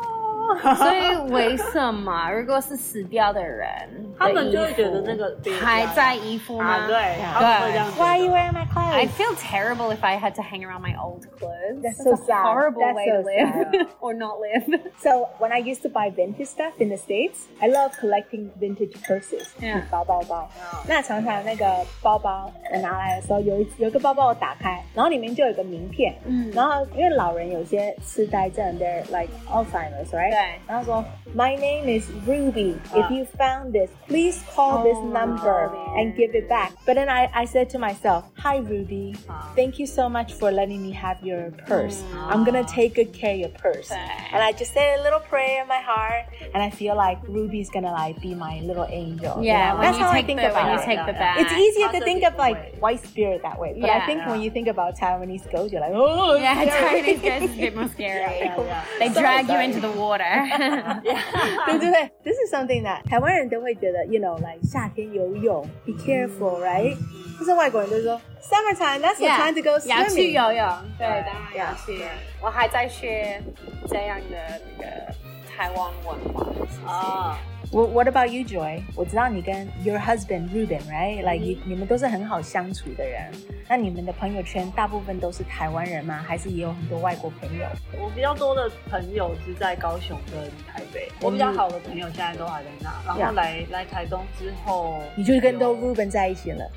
Speaker 4: 所以为什么如果是死掉的人
Speaker 3: 他们就会觉得那个
Speaker 6: 还在衣服吗？
Speaker 3: 啊，对，他们会这样觉得。
Speaker 6: Why
Speaker 5: are you wearing my clothes?
Speaker 6: I feel terrible if I had to hang around my old clothes.
Speaker 5: That's
Speaker 6: That's
Speaker 5: so
Speaker 6: a
Speaker 5: sad.
Speaker 6: horrible
Speaker 5: That's
Speaker 6: way
Speaker 5: so
Speaker 6: to live
Speaker 5: sad.
Speaker 6: or not live.
Speaker 5: So when I used to buy vintage stuff in the States, I love collecting vintage purses.
Speaker 6: Yeah.
Speaker 5: 包包包。那常常那个包包我拿来的时候，有一有一个包包我打开，然后里面就有个名片。
Speaker 6: 嗯
Speaker 5: 然后因为老人有些痴呆症，they're like Alzheimer's, right？
Speaker 6: 对。
Speaker 5: 然后说，My name is Ruby. If you found this, please call this number and give it back. But then I I said to myself, Hi Ruby, thank you so much for letting me have your purse. I'm gonna take good care of your purse. And I just say a little prayer in my heart, and I feel like Ruby's gonna like be my little angel. you
Speaker 6: Yeah,
Speaker 5: know?
Speaker 6: when
Speaker 5: that's
Speaker 6: you
Speaker 5: how I
Speaker 6: take
Speaker 5: think
Speaker 6: the-
Speaker 5: about
Speaker 6: when you
Speaker 5: it.
Speaker 6: take the bag.
Speaker 5: It's easier to
Speaker 3: Positive
Speaker 5: think of like
Speaker 3: way.
Speaker 5: white spirit that way, but I
Speaker 6: Yeah.
Speaker 5: think when you think about Taiwanese ghosts, you're like, oh, it's
Speaker 6: Yeah,
Speaker 5: scary."
Speaker 6: Chinese ghost is a bit more scary.
Speaker 3: Yeah, yeah.
Speaker 6: They
Speaker 5: So
Speaker 6: drag you
Speaker 5: sorry.
Speaker 6: into the water.
Speaker 5: 对对对，This is something that 台湾人都会觉得 ，you know, like 夏天游泳，be careful, right？但是外国人都说 summertime, that's the time to go swimming。
Speaker 6: 游泳，对，当然要去。我还在学这样的那个台湾文化的事情。
Speaker 3: 啊，
Speaker 5: What What about you, Joy？我知道你跟 your husband Ruben, right? Like 你你们都是很好相处的人。那你们的朋友圈大部分都是台湾人吗？还是也有很多外国朋友？
Speaker 3: 我比较多的朋友是在高雄跟台北，我比较好的朋友现在都还在那。然后来来台东之后，
Speaker 5: 你就跟都 Ruben 在一起了。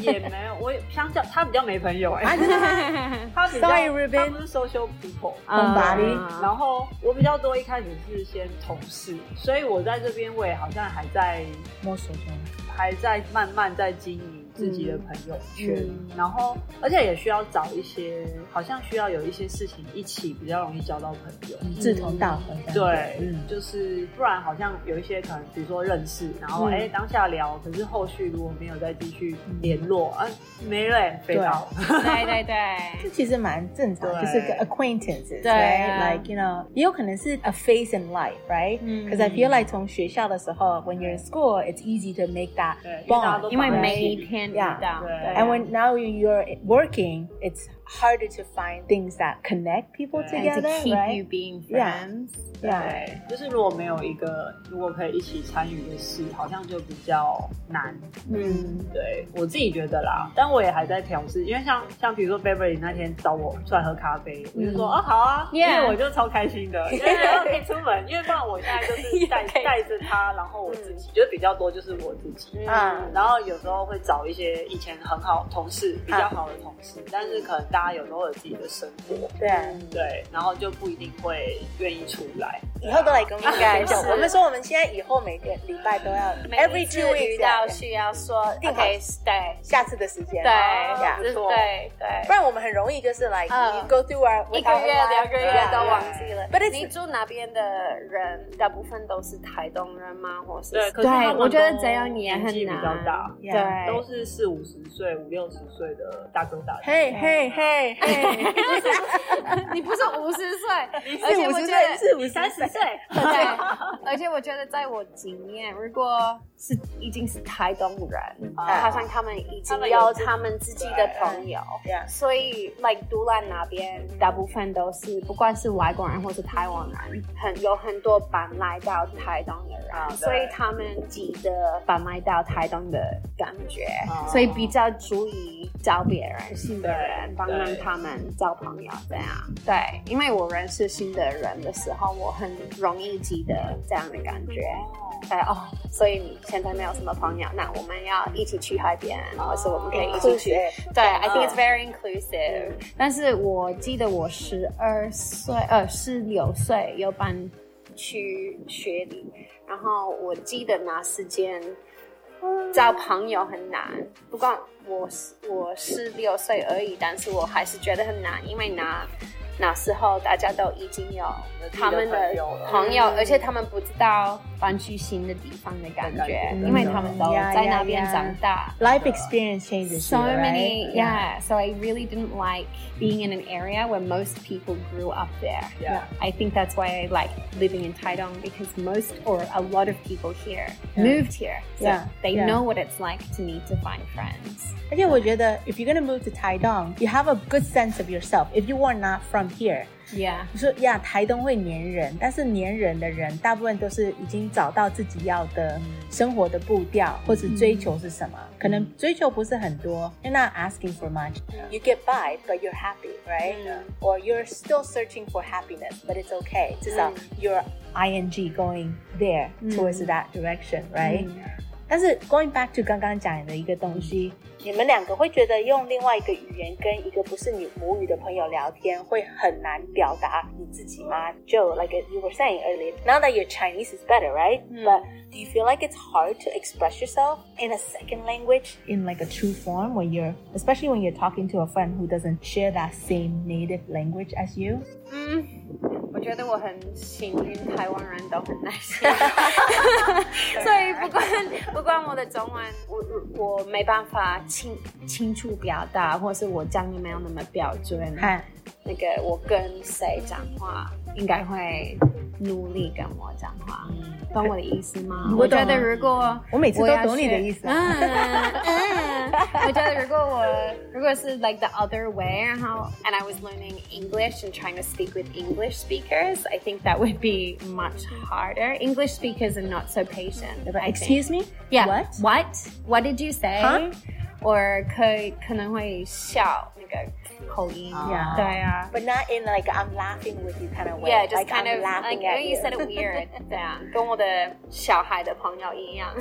Speaker 3: 也没有，我也相较他比较没朋友哎、他比较
Speaker 5: Sorry, Ruben
Speaker 3: 他不是 social people。
Speaker 5: Homebody
Speaker 3: 然后我比较多一开始是先同事，所以我在这边我也好像还在
Speaker 5: 摸索中。
Speaker 3: 还在慢慢在经营自己的朋友圈，
Speaker 5: 嗯。
Speaker 3: 然后而且也需要找一些，好像需要有一些事情一起比较容易交到朋友。
Speaker 5: 志同道合。
Speaker 3: 对，
Speaker 5: 嗯。
Speaker 3: 就是不然好像有一些可能，比如说认识，然后
Speaker 5: 嗯。
Speaker 3: 哎、当下聊，可是后续如果没有再继续联络，啊没了。
Speaker 6: 对对对。
Speaker 5: 这其实蛮正常，
Speaker 3: 对。
Speaker 5: 就是个 acquaintances，
Speaker 6: 对啊。
Speaker 5: like you know，也有可能是 a phase in life, right?
Speaker 6: 嗯。
Speaker 5: Because I feel like 从学校的时候，when you're in school, it's easy to make that
Speaker 3: 对因为大家
Speaker 5: bond，
Speaker 6: 因为每一天
Speaker 5: yeah.
Speaker 3: down.
Speaker 6: Yeah.
Speaker 5: And when now you're working, it's harder to find things that connect people together,
Speaker 6: to keep
Speaker 5: right?
Speaker 6: you being
Speaker 5: Yeah.
Speaker 6: friends.
Speaker 5: Yeah.
Speaker 3: 对，就是如果没有一个如果可以一起参与的事，好像就比较难。
Speaker 5: 嗯，
Speaker 3: 对我自己觉得啦，但我也还在调试，因为像像比如说 Beverly 那天找我出来喝咖啡，我就说、
Speaker 5: 嗯
Speaker 3: 啊好啊因为我就超开心的，因为可以出门，因为不然我现在就是带 带着他，然后我自己，就是比较多就是我自己，
Speaker 5: 嗯
Speaker 3: 然后有时候会找一些以前很好同事比较好的同事，但是可能大家有时候有自己的生活，
Speaker 5: 对啊。
Speaker 3: 对，然后就不一定会愿意出来。
Speaker 5: 以后都来跟我们
Speaker 6: 应该
Speaker 5: 讲。
Speaker 6: 是
Speaker 5: 我们说我们现在以后每个礼拜都要
Speaker 6: 每
Speaker 5: every two weeks
Speaker 6: 到
Speaker 5: yeah，
Speaker 6: 需要说
Speaker 5: 定好
Speaker 6: OK，对
Speaker 5: 下次的时间。
Speaker 6: 对是
Speaker 3: 错
Speaker 6: 对对
Speaker 5: 不。然我们很容易就是 you go through our
Speaker 6: 一个月、两个月都忘记了。
Speaker 5: But it's-
Speaker 6: 你住哪边的人，大部分都是台东人吗？或是
Speaker 3: 对，可是
Speaker 6: 我觉得
Speaker 3: 都
Speaker 6: 这样也很
Speaker 3: 年纪比
Speaker 6: 难。
Speaker 3: 较大，
Speaker 6: 对，
Speaker 3: 都是四五十岁、五六十岁的大哥大姐。
Speaker 5: 嘿嘿嘿嘿，
Speaker 6: 你不是五十岁，
Speaker 5: 你
Speaker 6: 而且
Speaker 5: 是五十
Speaker 6: 我觉得
Speaker 5: 岁，是五十
Speaker 3: 三十岁，
Speaker 6: 对，而且我觉得在我经验，如果是已经是台东人，
Speaker 3: 啊
Speaker 6: 好像他们已经
Speaker 3: 有
Speaker 6: 有他们自己的朋友，所以 like 独兰那边大部分都是不管是外国人或是台湾人，很有很多搬来到台东的人，所以他们记得搬来到台东的感觉，
Speaker 3: 啊。
Speaker 6: 所以比较注意找别人新的人，帮忙
Speaker 3: 对
Speaker 6: 他们交朋友这样。对，因为我认识新的人的时候，我很容易记得这样的感觉。对哦，所以你现在没有什么朋友，那我们要一起去海边，或是我们可以一起去。对，I think it's very inclusive、但是我记得我十二岁，呃，十六岁有搬去学里，然后我记得那时间找朋友很难。不过我是我是六岁而已，但是我还是觉得很难，因为那那时候大家都已经有他们的
Speaker 3: 朋友，
Speaker 6: 而且他们不知道 搬去新的地方的感觉，因为他们都在那边长大。
Speaker 5: Life experience changes
Speaker 6: So
Speaker 5: you, right?
Speaker 6: many, yeah. So I really didn't like being in an area where most people grew up there.
Speaker 3: Yeah.
Speaker 6: I think that's why I like living in Taidong because most or a lot of people here moved here. So
Speaker 5: Yeah,
Speaker 6: they
Speaker 5: yeah.
Speaker 6: know what it's like to need to find friends.
Speaker 5: 而且我觉得，if you're gonna move to Taidong, you have a good sense of yourself. If you are not from here,
Speaker 6: Yeah，
Speaker 5: 你说呀，台东会黏人，但是黏人的人大部分都是已经找到自己要的生活的步调，或者追求是什么。可能追求不是很多，You're not asking for much. You get by, but you're happy, right? Or you're still searching for happiness, but it's okay. 至少 you're ing going there towards that direction, right? 但是 going back to 刚刚讲的一个东西，你们两个会觉得用另外一个语言跟一个不是你母语的朋友聊天会很难表达你自己吗？Jo, like you were saying earlier, now that your Chinese is better, right? Hmm. But do you feel like it's hard to express yourself in a second language in like a true form when you're, especially when you're talking to a friend who doesn't share that same native language as you?
Speaker 6: Mm. 我觉得我很幸运，台湾人都很 nice，所以不管不管我的中文，我我没办法。清清楚表达，或是我讲的没有那么标准。那个我跟谁讲话，应该会努力跟我讲话，懂我的意思吗？我觉得如果
Speaker 5: 我每次都懂你的意思，
Speaker 6: 嗯，我觉得如果我如果是 like the other way，然后 and I was learning English and trying to speak with English speakers, I think that would be much harder. English speakers are not so patient.
Speaker 5: Excuse me?
Speaker 6: Yeah.
Speaker 5: What?
Speaker 6: What? What did you say?
Speaker 5: Huh?
Speaker 6: 我可以可能会笑那个。口音。
Speaker 5: Yeah.
Speaker 6: 对啊。
Speaker 5: But not in like I'm laughing with you kind of way.
Speaker 6: Yeah, just
Speaker 5: like
Speaker 6: kind
Speaker 5: I'm
Speaker 6: of
Speaker 5: laughing
Speaker 6: like
Speaker 5: at
Speaker 6: you said it weird. 对啊，跟我的小孩的朋友一样。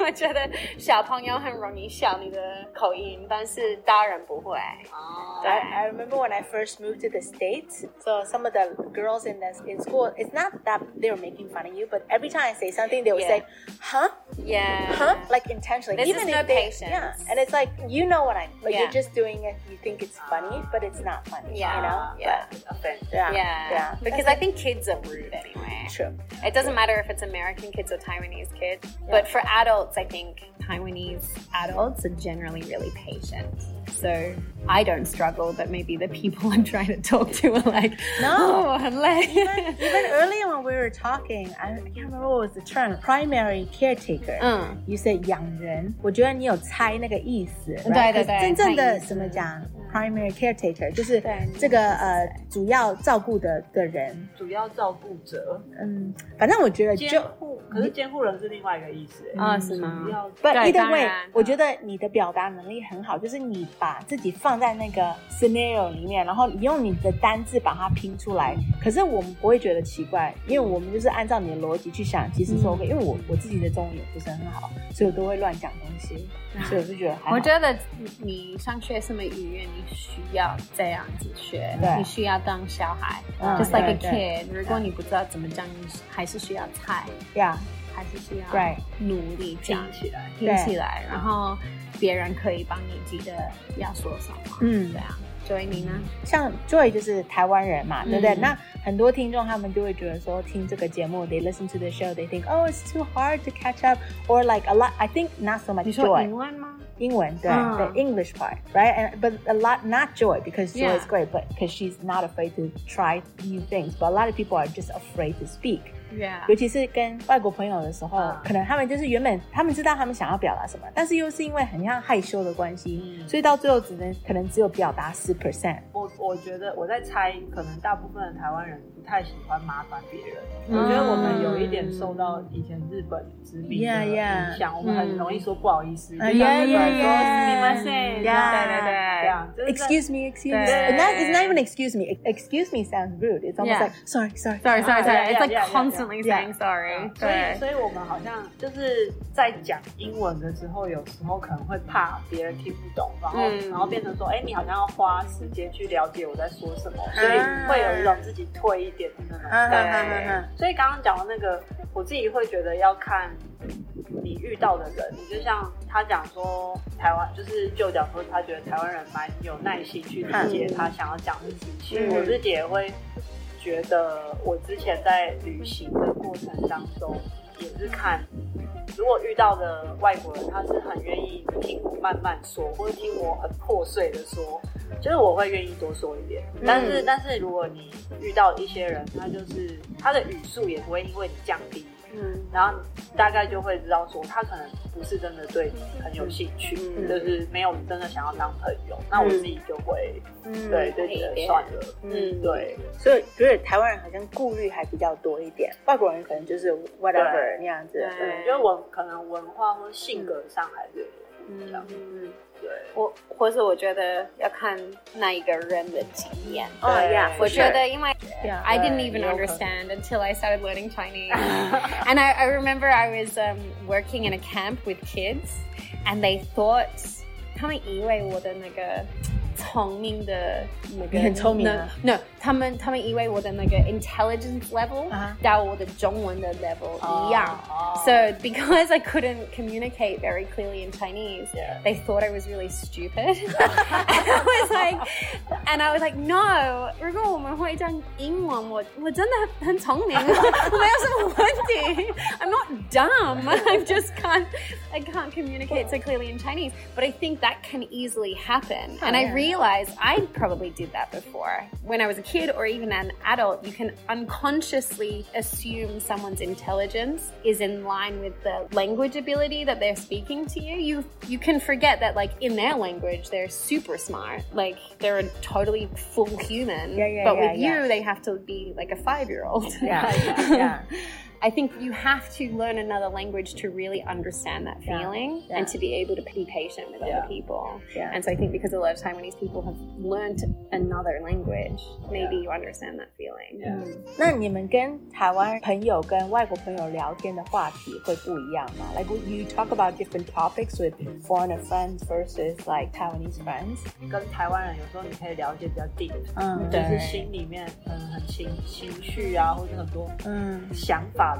Speaker 6: 我觉得小朋友很容易笑你的口音，但是大人不会。
Speaker 5: Oh. I, I remember when I first moved to the States, so some of the girls in the in school, it's not that they were making fun of you, but every time I say something, they would
Speaker 6: Yeah.
Speaker 5: say, huh?
Speaker 6: Yeah.
Speaker 5: Huh? Like intentionally.
Speaker 6: This
Speaker 5: Even
Speaker 6: is
Speaker 5: if
Speaker 6: no
Speaker 5: they,
Speaker 6: patience.
Speaker 5: Yeah. And it's like, you know what I like
Speaker 6: Yeah.
Speaker 5: you're just doing it, you think it's funny, but it's not funny.
Speaker 6: Yeah.
Speaker 5: You know?
Speaker 6: Yeah.
Speaker 5: But, yeah.
Speaker 6: Yeah.
Speaker 5: Yeah.
Speaker 6: Because I think kids are rude anyway.
Speaker 5: True.
Speaker 6: It doesn't matter if it's American kids or Taiwanese kids. But for adults, I think Taiwanese adults are generally really patient. So I don't struggle, but maybe the people I'm trying to talk to are like,
Speaker 5: No.
Speaker 6: oh, 很累。
Speaker 5: even, even earlier when we were talking, I can't remember what was the term. Primary caretaker.
Speaker 6: 嗯
Speaker 5: You said 养人，我觉得你有猜那个意思。
Speaker 6: 对
Speaker 5: right？
Speaker 6: 对对
Speaker 5: 可是真正的
Speaker 6: 猜意思
Speaker 5: 怎么讲？Primary caretaker 就是
Speaker 6: 对
Speaker 5: 这个呃主要照顾的的人。
Speaker 3: 主要照顾者，
Speaker 5: 嗯，反正我觉得
Speaker 3: 监
Speaker 5: 就
Speaker 3: 护，可是监护人是另外一个意思。
Speaker 6: 啊是吗
Speaker 3: 主要
Speaker 5: 不
Speaker 6: 对
Speaker 5: either
Speaker 6: 当
Speaker 5: way，
Speaker 6: 然
Speaker 5: 我觉得你的表达能力很好，就是你 把自己放在那个 scenario 里面，然后你用你的单字把它拼出来。可是我们不会觉得奇怪，因为我们就是按照你的逻辑去想，其实是 OK。因为我我自己的中文也不是很好，所以我都会乱讲东西，所以我就觉得还好
Speaker 6: 我觉得你上学什么语言，你需要这样子学
Speaker 5: 对，
Speaker 6: 你需要当小孩
Speaker 5: 嗯
Speaker 6: ，just like a kid。如果你不知道怎么讲，你还是需要猜，
Speaker 5: 呀。
Speaker 6: 还是需要
Speaker 5: Right
Speaker 6: 努力讲
Speaker 3: 拼起来，
Speaker 6: 拼起来，然后别人可以帮你记得要说什么。
Speaker 5: 嗯
Speaker 6: 对啊，所以你呢？
Speaker 5: 像 Joy 就是台湾人嘛，对不对？
Speaker 6: 嗯
Speaker 5: 那很多听众他们就会觉得说，听这个节目，they listen to the show，they think oh it's too hard to catch up，or like a lot。I think not so much
Speaker 6: 你说
Speaker 5: Joy
Speaker 6: 英文吗？
Speaker 5: 英文对、
Speaker 6: 嗯
Speaker 5: the English part，right？And but a lot not Joy because Joy
Speaker 6: Yeah.
Speaker 5: is great, but because she's not afraid to try new things. But a lot of people are just afraid to speak.
Speaker 6: Yeah.
Speaker 5: 尤其是跟外国朋友的时候，
Speaker 3: 嗯
Speaker 5: 可能他们就是原本他们知道他们想要表达什么，但是又是因为很像害羞的关系，
Speaker 3: 嗯
Speaker 5: 所以到最后只能可能只有表达十 percent。
Speaker 3: 我我觉得我在猜，可能大部分的台湾人不太喜欢麻烦别人。
Speaker 5: 嗯
Speaker 3: 我觉得我们有一点受到以前日本殖民的
Speaker 5: Yeah, yeah
Speaker 3: 影响，我们很容易说不好意思，就
Speaker 5: 啊
Speaker 3: 像
Speaker 5: yeah,
Speaker 3: 日本
Speaker 5: yeah,
Speaker 3: 说
Speaker 5: yeah.
Speaker 3: すみません，
Speaker 5: Yeah.
Speaker 3: 对对对，这样就是在
Speaker 5: Excuse me, excuse me.
Speaker 3: 对
Speaker 5: Not, it's not even excuse me. Excuse me sounds rude. It's almost
Speaker 6: Yeah.
Speaker 5: like sorry, sorry.
Speaker 6: Sorry, sorry, sorry.
Speaker 3: Yeah,
Speaker 6: It's like
Speaker 3: yeah, yeah,
Speaker 6: constantly
Speaker 5: yeah.
Speaker 6: saying sorry.
Speaker 3: 所以，
Speaker 6: 对。
Speaker 3: 所以我们好像就是在讲英文的时候，有时候可能会怕别人听不懂，然后、
Speaker 6: 嗯
Speaker 3: 然后变成说，哎，你好像要花时间去了解我在说什么，所以会有一种自己退一 点所以刚刚讲的那个，我自己会觉得要看你遇到的人，你就像他讲说，台湾就是就讲说，他觉得台湾人蛮有耐心去理解他想要讲的事情，
Speaker 5: 嗯。
Speaker 3: 我自己也会觉得，我之前在旅行的过程当中，也是看，如果遇到的外国人，他是很愿意听我慢慢说，或者听我很破碎的说，就是我会愿意多说一点。但是，但是如果你遇到一些人，他就是他的语速也不会因为你降低，嗯，然后大概就会知道说他可能不是真的对你很有兴趣，就是没有真的想要当朋友。那我自己就会，对，就觉得算了，嗯，对。
Speaker 5: 所以觉得台湾人好像顾虑还比较多一点，外国人可能就是 whatever 那样子，
Speaker 3: 对，就文可能文化或性格上还是这样，嗯。
Speaker 6: 我或者我觉得要看那一个人的经验。
Speaker 5: 哦，Yeah，
Speaker 6: 我觉得因为 I didn't even understand until I started learning Chinese. and I, I remember I was um, working in a camp with kids, and they thought 他们以为我的那个。 聪明的那个，
Speaker 5: 你很聪明啊？
Speaker 6: No，他们他们以为我的那个 intelligence level 到我的中文的 level 一样。So because I couldn't communicate very clearly in Chinese, they thought I was really stupid. and I was like, and I was like, no，如果我们会讲英文，我我真的很聪明，我没有什么问题。I'm not dumb. I just can't I can't communicate so clearly in Chinese. But I think that can easily happen, and I really realize I probably did that before. When I was a kid or even an adult, you can unconsciously assume someone's intelligence is in line with the language ability that they're speaking to you. You you can forget that like in their language they're super smart. Like they're a totally full human.
Speaker 5: Yeah, yeah,
Speaker 6: but
Speaker 5: yeah,
Speaker 6: with you they have to be like a five year old.
Speaker 5: Yeah. yeah.
Speaker 6: I think you have to learn another language to really understand that feeling
Speaker 5: Yeah. Yeah.
Speaker 6: and to be able to be patient with
Speaker 5: Yeah.
Speaker 6: other people.
Speaker 5: Yeah.
Speaker 6: And so I think because a lot of Taiwanese people have learned another language, maybe you understand that feeling.
Speaker 5: 那你们跟台湾朋友跟外国朋友聊天的话题会不一样吗？Like would you talk about different topics with foreigner friends versus like Taiwanese friends？
Speaker 3: 跟台湾人有时候你可以了解比较 deep，
Speaker 5: 嗯
Speaker 3: 就是
Speaker 5: 对
Speaker 3: 心里面嗯很情情绪啊，或者很多
Speaker 5: 嗯
Speaker 3: 想法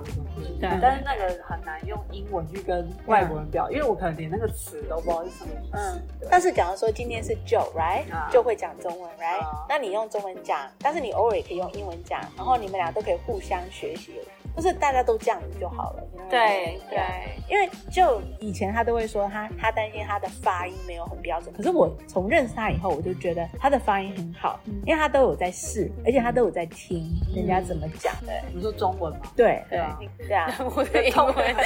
Speaker 3: 但是那个很难用英文去跟外国人表，因为我可能连那个词都不知道是什么意思。
Speaker 5: 嗯，但是假如说今天是 Joe，right，、
Speaker 3: 啊。
Speaker 5: 就会讲中文，right，、
Speaker 3: 啊。
Speaker 5: 那你用中文讲，但是你偶尔也可以用英文讲，然后你们俩都可以互相学习，就是大家都这样子就好了。
Speaker 6: 对对
Speaker 5: 因为就以前他都会说他他担心他的发音没有很标准，可是我从认识他以后，我就觉得他的发音很好，因为他都有在试，而且他都有在听人家怎么讲。的。
Speaker 3: 你说中文吗？
Speaker 5: 对。
Speaker 3: 对。啊，
Speaker 5: 对啊，
Speaker 6: 我的英文，对啊，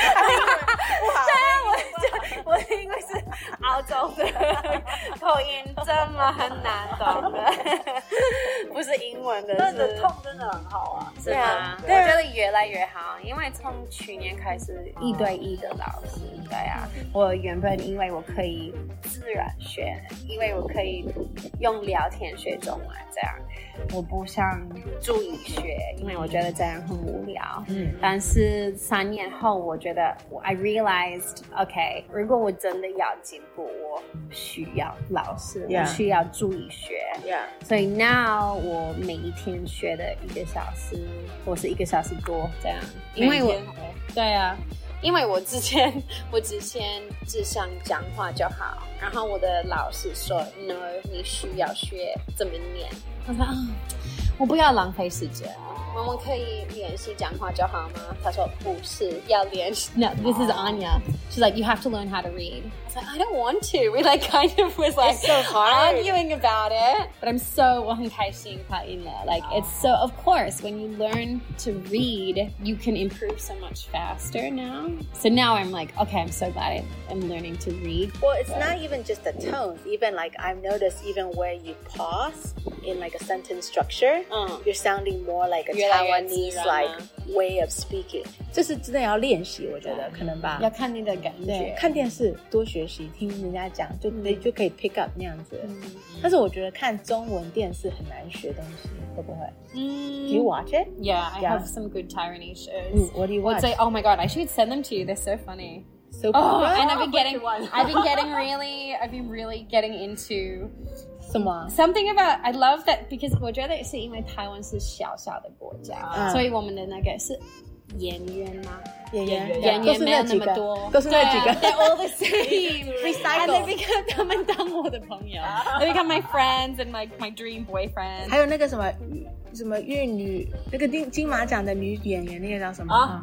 Speaker 6: 我我的英文是澳洲的。口音，这么很难懂的，不是英文的，
Speaker 3: 那你的
Speaker 6: 是
Speaker 3: 痛真的很好啊。
Speaker 6: 是啊？我觉得越来越学好，因为从去年开始一对一的老师，对啊，我原本因为我可以自然学，因为我可以用聊天学中文这样，我不想注意学，因为我觉得这样很无聊。
Speaker 5: 嗯。
Speaker 6: 但是三年后，我觉得我 I realized OK，如果我真的要进步，我需要老师，我需要注意学。
Speaker 5: ，Yeah，
Speaker 6: 所以 now 我每一天学的一个小时，或是一个小时多这样，因为我对啊，因为我之前 我之前只想讲话就好，然后我的老师说 no，你需要学怎么念，我说啊，我不要浪费时间。我们可以练习讲话就好吗？他说不是，要练习。No, this is Anya. She's like, you have to learn how to read. I was like, I don't want to. We like kind of was like
Speaker 5: It's so hard.
Speaker 6: arguing about it. But I'm so 我很开心他赢了. Like it's so of course when you learn to read, you can improve so much faster now. So now I'm like, okay, I'm so glad I'm learning to read.
Speaker 5: Well, it's not even just the tones. Even like I've noticed, even where you pause in like a sentence structure,
Speaker 6: 嗯
Speaker 5: you're sounding more like a
Speaker 6: 越来越自
Speaker 5: Taiwanese
Speaker 6: 然
Speaker 5: like
Speaker 6: 吗
Speaker 5: way of speaking. 这是真的要练习，我觉得可能吧。
Speaker 6: 要看你的感
Speaker 5: 对
Speaker 6: 觉，，
Speaker 5: 看电视多学习，听人家讲，就可以、就可以 pick up 那样子。
Speaker 6: 嗯
Speaker 5: 但是我觉得看中文电视很难学东西，会不会、
Speaker 6: 嗯
Speaker 5: Do you watch it?
Speaker 6: Yeah, I
Speaker 5: Yeah.
Speaker 6: have some good Taiwanese shows.
Speaker 5: Mm, what do you
Speaker 6: I would
Speaker 5: watch?
Speaker 6: say, oh my god, I should send them to you. They're so funny.
Speaker 5: So
Speaker 6: Oh,
Speaker 5: cool.
Speaker 6: and I've been getting, I've been getting really, I've been really getting into
Speaker 5: 什么
Speaker 6: ？something about. I love that because 我觉得是因为台湾是小小的国家，
Speaker 5: 嗯
Speaker 6: 所以我们的那个是演员吗？
Speaker 5: 演员
Speaker 6: 演员没有那么多，
Speaker 5: 都是那几个。
Speaker 6: They're all the same.
Speaker 5: Recycle
Speaker 6: And they become 他们当我的朋友，They become my friends and my my dream boyfriend.
Speaker 5: 还有那个什么什么粤女，那个金金马奖的女演员，那个叫什么？
Speaker 3: 啊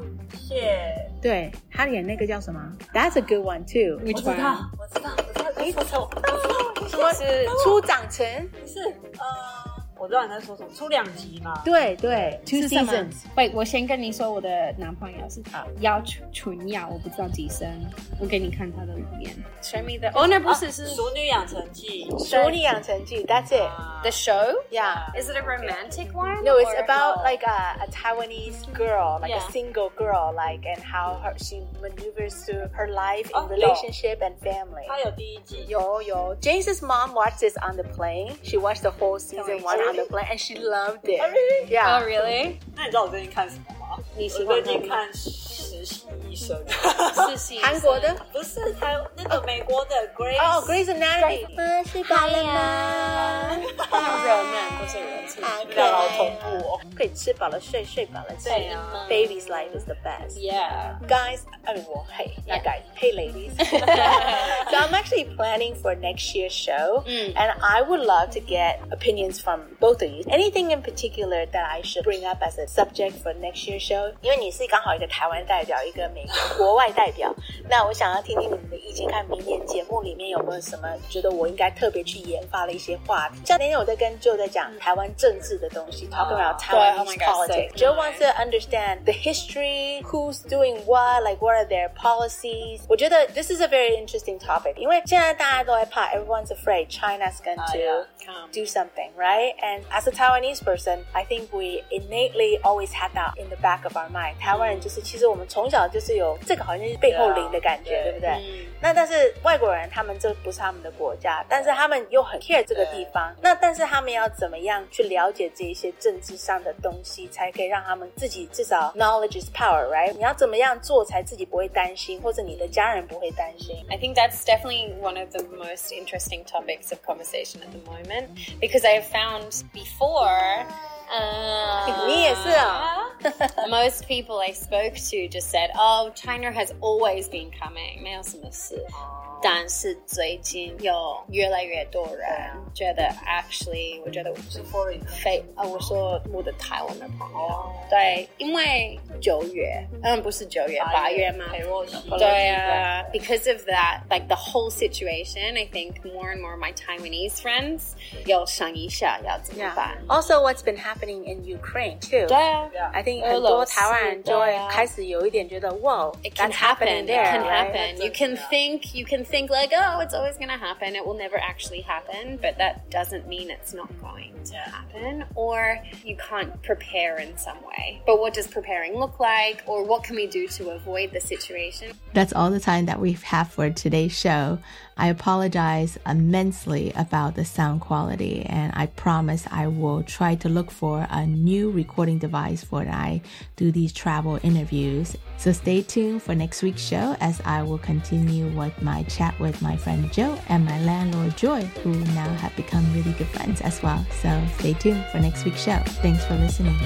Speaker 3: 谢，
Speaker 5: 对，他演那个叫什么？That's a good one too。
Speaker 3: 我知?道，我知道，我知道，你怎么
Speaker 5: 什么？初长成？
Speaker 3: 是呃，我知道你在说什么，出两集嘛。
Speaker 5: 对对，two
Speaker 4: 是什么
Speaker 5: seasons。
Speaker 4: 喂，我先跟你说，我的男朋友是要纯纯要，我不知道几升，我给你看他的里面。神秘的哦，那不是是《
Speaker 3: 俗女养成记》
Speaker 5: 俗女养成记 That's it.
Speaker 4: the show.
Speaker 5: Yeah.
Speaker 4: Is it a romantic one?
Speaker 5: No, it's
Speaker 4: or-
Speaker 5: about like a, a Taiwanese girl, like
Speaker 4: Yeah.
Speaker 5: a single girl, like and how her, she maneuvers through her life in
Speaker 3: Oh, no.
Speaker 5: relationship and family.
Speaker 3: 它有第一季
Speaker 5: ，Yo, yo. James's mom watched this on the plane. She watched the whole season one on the plane, and she loved it. Yeah.
Speaker 4: Oh really?
Speaker 3: 那你知道我最近看什么吗？
Speaker 5: 你喜
Speaker 3: 我
Speaker 5: 欢看吗
Speaker 3: 最近看 实是医生，
Speaker 4: 是
Speaker 5: 韩国的，
Speaker 3: 不是台那个美国的 Grace
Speaker 5: 哦、oh,，Grey's Anatomy 啊，睡饱了吗？
Speaker 4: 都是人们，都是人，
Speaker 5: 不
Speaker 3: 要老同步哦。
Speaker 5: 可以吃饱了睡，睡饱了吃。
Speaker 3: 对啊
Speaker 5: ，Baby's life is the best.
Speaker 4: Yeah,
Speaker 5: guys, I mean, well, hey, not guys, hey, ladies. so I'm actually planning for next year's show, and I would love to get opinions from both of you. Anything in particular that I should bring up as a subject for next year's show? Because you 因为你是刚好一个台湾代。表，一个美国国外代表，那我想要听听你们的意见，看明年节目里面有没有什么觉得我应该特别去研发的一些话题。像那天我在跟 Joe 在讲台湾政治的东西，talk about
Speaker 4: 对，Oh
Speaker 5: Taiwanese
Speaker 4: my
Speaker 5: politics. Joe wants to understand the history, who's doing what, like what are their policies. 我觉得 this is a very interesting topic. 因为现在大家都害怕，everyone's afraid China's going to
Speaker 3: yeah.
Speaker 5: do something, right? And as a Taiwanese person, I think we innately always had that in the back of our mind. 台湾人就是，其实我们从小就是有这个好像是背后灵的感觉，对不对？那但是外国人他们这不是他们的国家，但是他们又很 care 这个地方。那但是他们要怎么样去了解这一些政治上的东西，才可以让他们自己至少 knowledge is power，right？你要怎么样做才自己不会担心，或者你的家人不会担心？
Speaker 6: I think that's definitely one of the most interesting topics of conversation at the moment because I have found before. Uh,
Speaker 5: 你也是啊。
Speaker 6: most people I spoke to just said, "Oh, China has always been coming." 没有什么事。但是最近有越来越多人觉得，actually，我觉得是非啊，我说我的台湾的朋友，对，因为九月，嗯，不是九月，八月嘛，
Speaker 3: 裴洛西。
Speaker 6: 对啊，because of that, like the whole situation, I think more and more of my Taiwanese friends 有想一下要怎么办。
Speaker 5: Also, what's been happening in Ukraine too?
Speaker 6: 对啊
Speaker 5: I think
Speaker 6: 俄
Speaker 5: 很多
Speaker 6: 罗斯
Speaker 5: 台湾人就会
Speaker 6: 对啊
Speaker 5: 开始有一点觉得，Whoa,
Speaker 6: It can
Speaker 5: that's
Speaker 6: happen.
Speaker 5: happening
Speaker 6: It
Speaker 5: there.
Speaker 6: can
Speaker 5: right?
Speaker 6: happen. You can think. You can think like, oh, it's always going to happen. It will never actually happen. But that doesn't mean it's not going to happen. Or you can't prepare in some way. But what does preparing look like? Or what can we do to avoid the situation?
Speaker 2: That's all the time that we have for today's show. I apologize immensely about the sound quality, and I promise I will try to look for a new recording device for when I do these travel interviews. So stay tuned for next week's show as I will continue with my chat with my friend Jo and my landlord Joy, who now have become really good friends as well. So stay tuned for next week's show. Thanks for listening.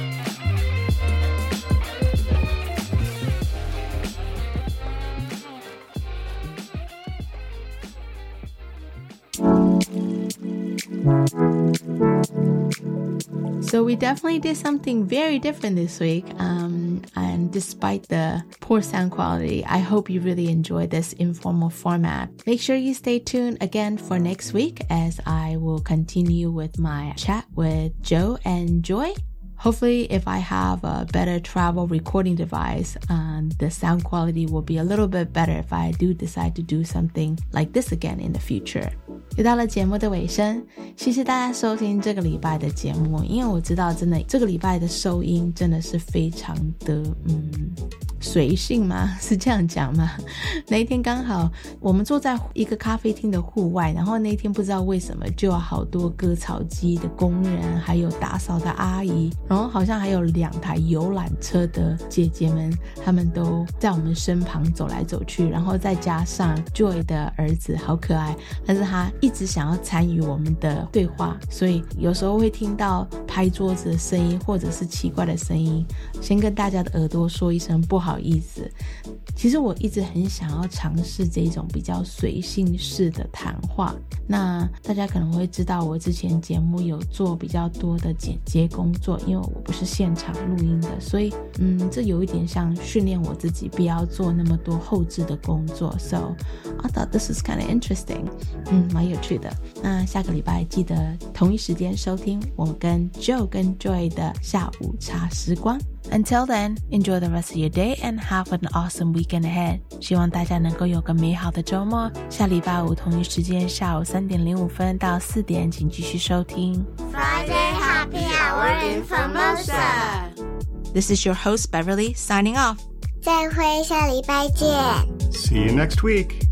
Speaker 2: So we definitely did something very different this week. Um, and despite the poor sound quality, I hope you really enjoyed this informal format. Make sure you stay tuned again for next week as I will continue with my chat with Jo and Joy. Hopefully, if I have a better travel recording device, um, the sound quality will be a little bit better if I do decide to do something like this again in the future. 又到了节目的尾声，谢谢大家收听这个礼拜的节目。因为我知道，真的这个礼拜的收音真的是非常的嗯 随性吗？是这样讲吗？那一天刚好我们坐在一个咖啡厅的户外，然后那一天不知道为什么就有好多割草机的工人，还有打扫的阿姨，然后好像还有两台游览车的姐姐们，他们都在我们身旁走来走去，然后再加上 Joy 的儿子好可爱，但是他一直想要参与我们的对话，所以有时候会听到拍桌子的声音，或者是奇怪的声音，先跟大家的耳朵说一声不好不好意思。其实我一直很想要尝试这种比较随性式的谈话。那大家可能会知道，我之前节目有做比较多的剪接工作，因为我不是现场录音的，所以嗯，这有一点像训练我自己，不要做那么多后置的工作。So I thought this is kind of interesting，嗯，蛮有趣的。那下个礼拜记得同一时间收听我跟 Joe 跟 Joy 的下午茶时光。Until then, enjoy the rest of your day and have an awesome week. Weekend Ahead，希望大家能够有个美好的周末。下礼拜五同一时间，下午三点零五分到四点，请继续收听
Speaker 15: Friday Happy Hour in Formosa。
Speaker 2: This is your host Beverly signing off。
Speaker 15: 再会，下礼拜见。
Speaker 1: See you next week.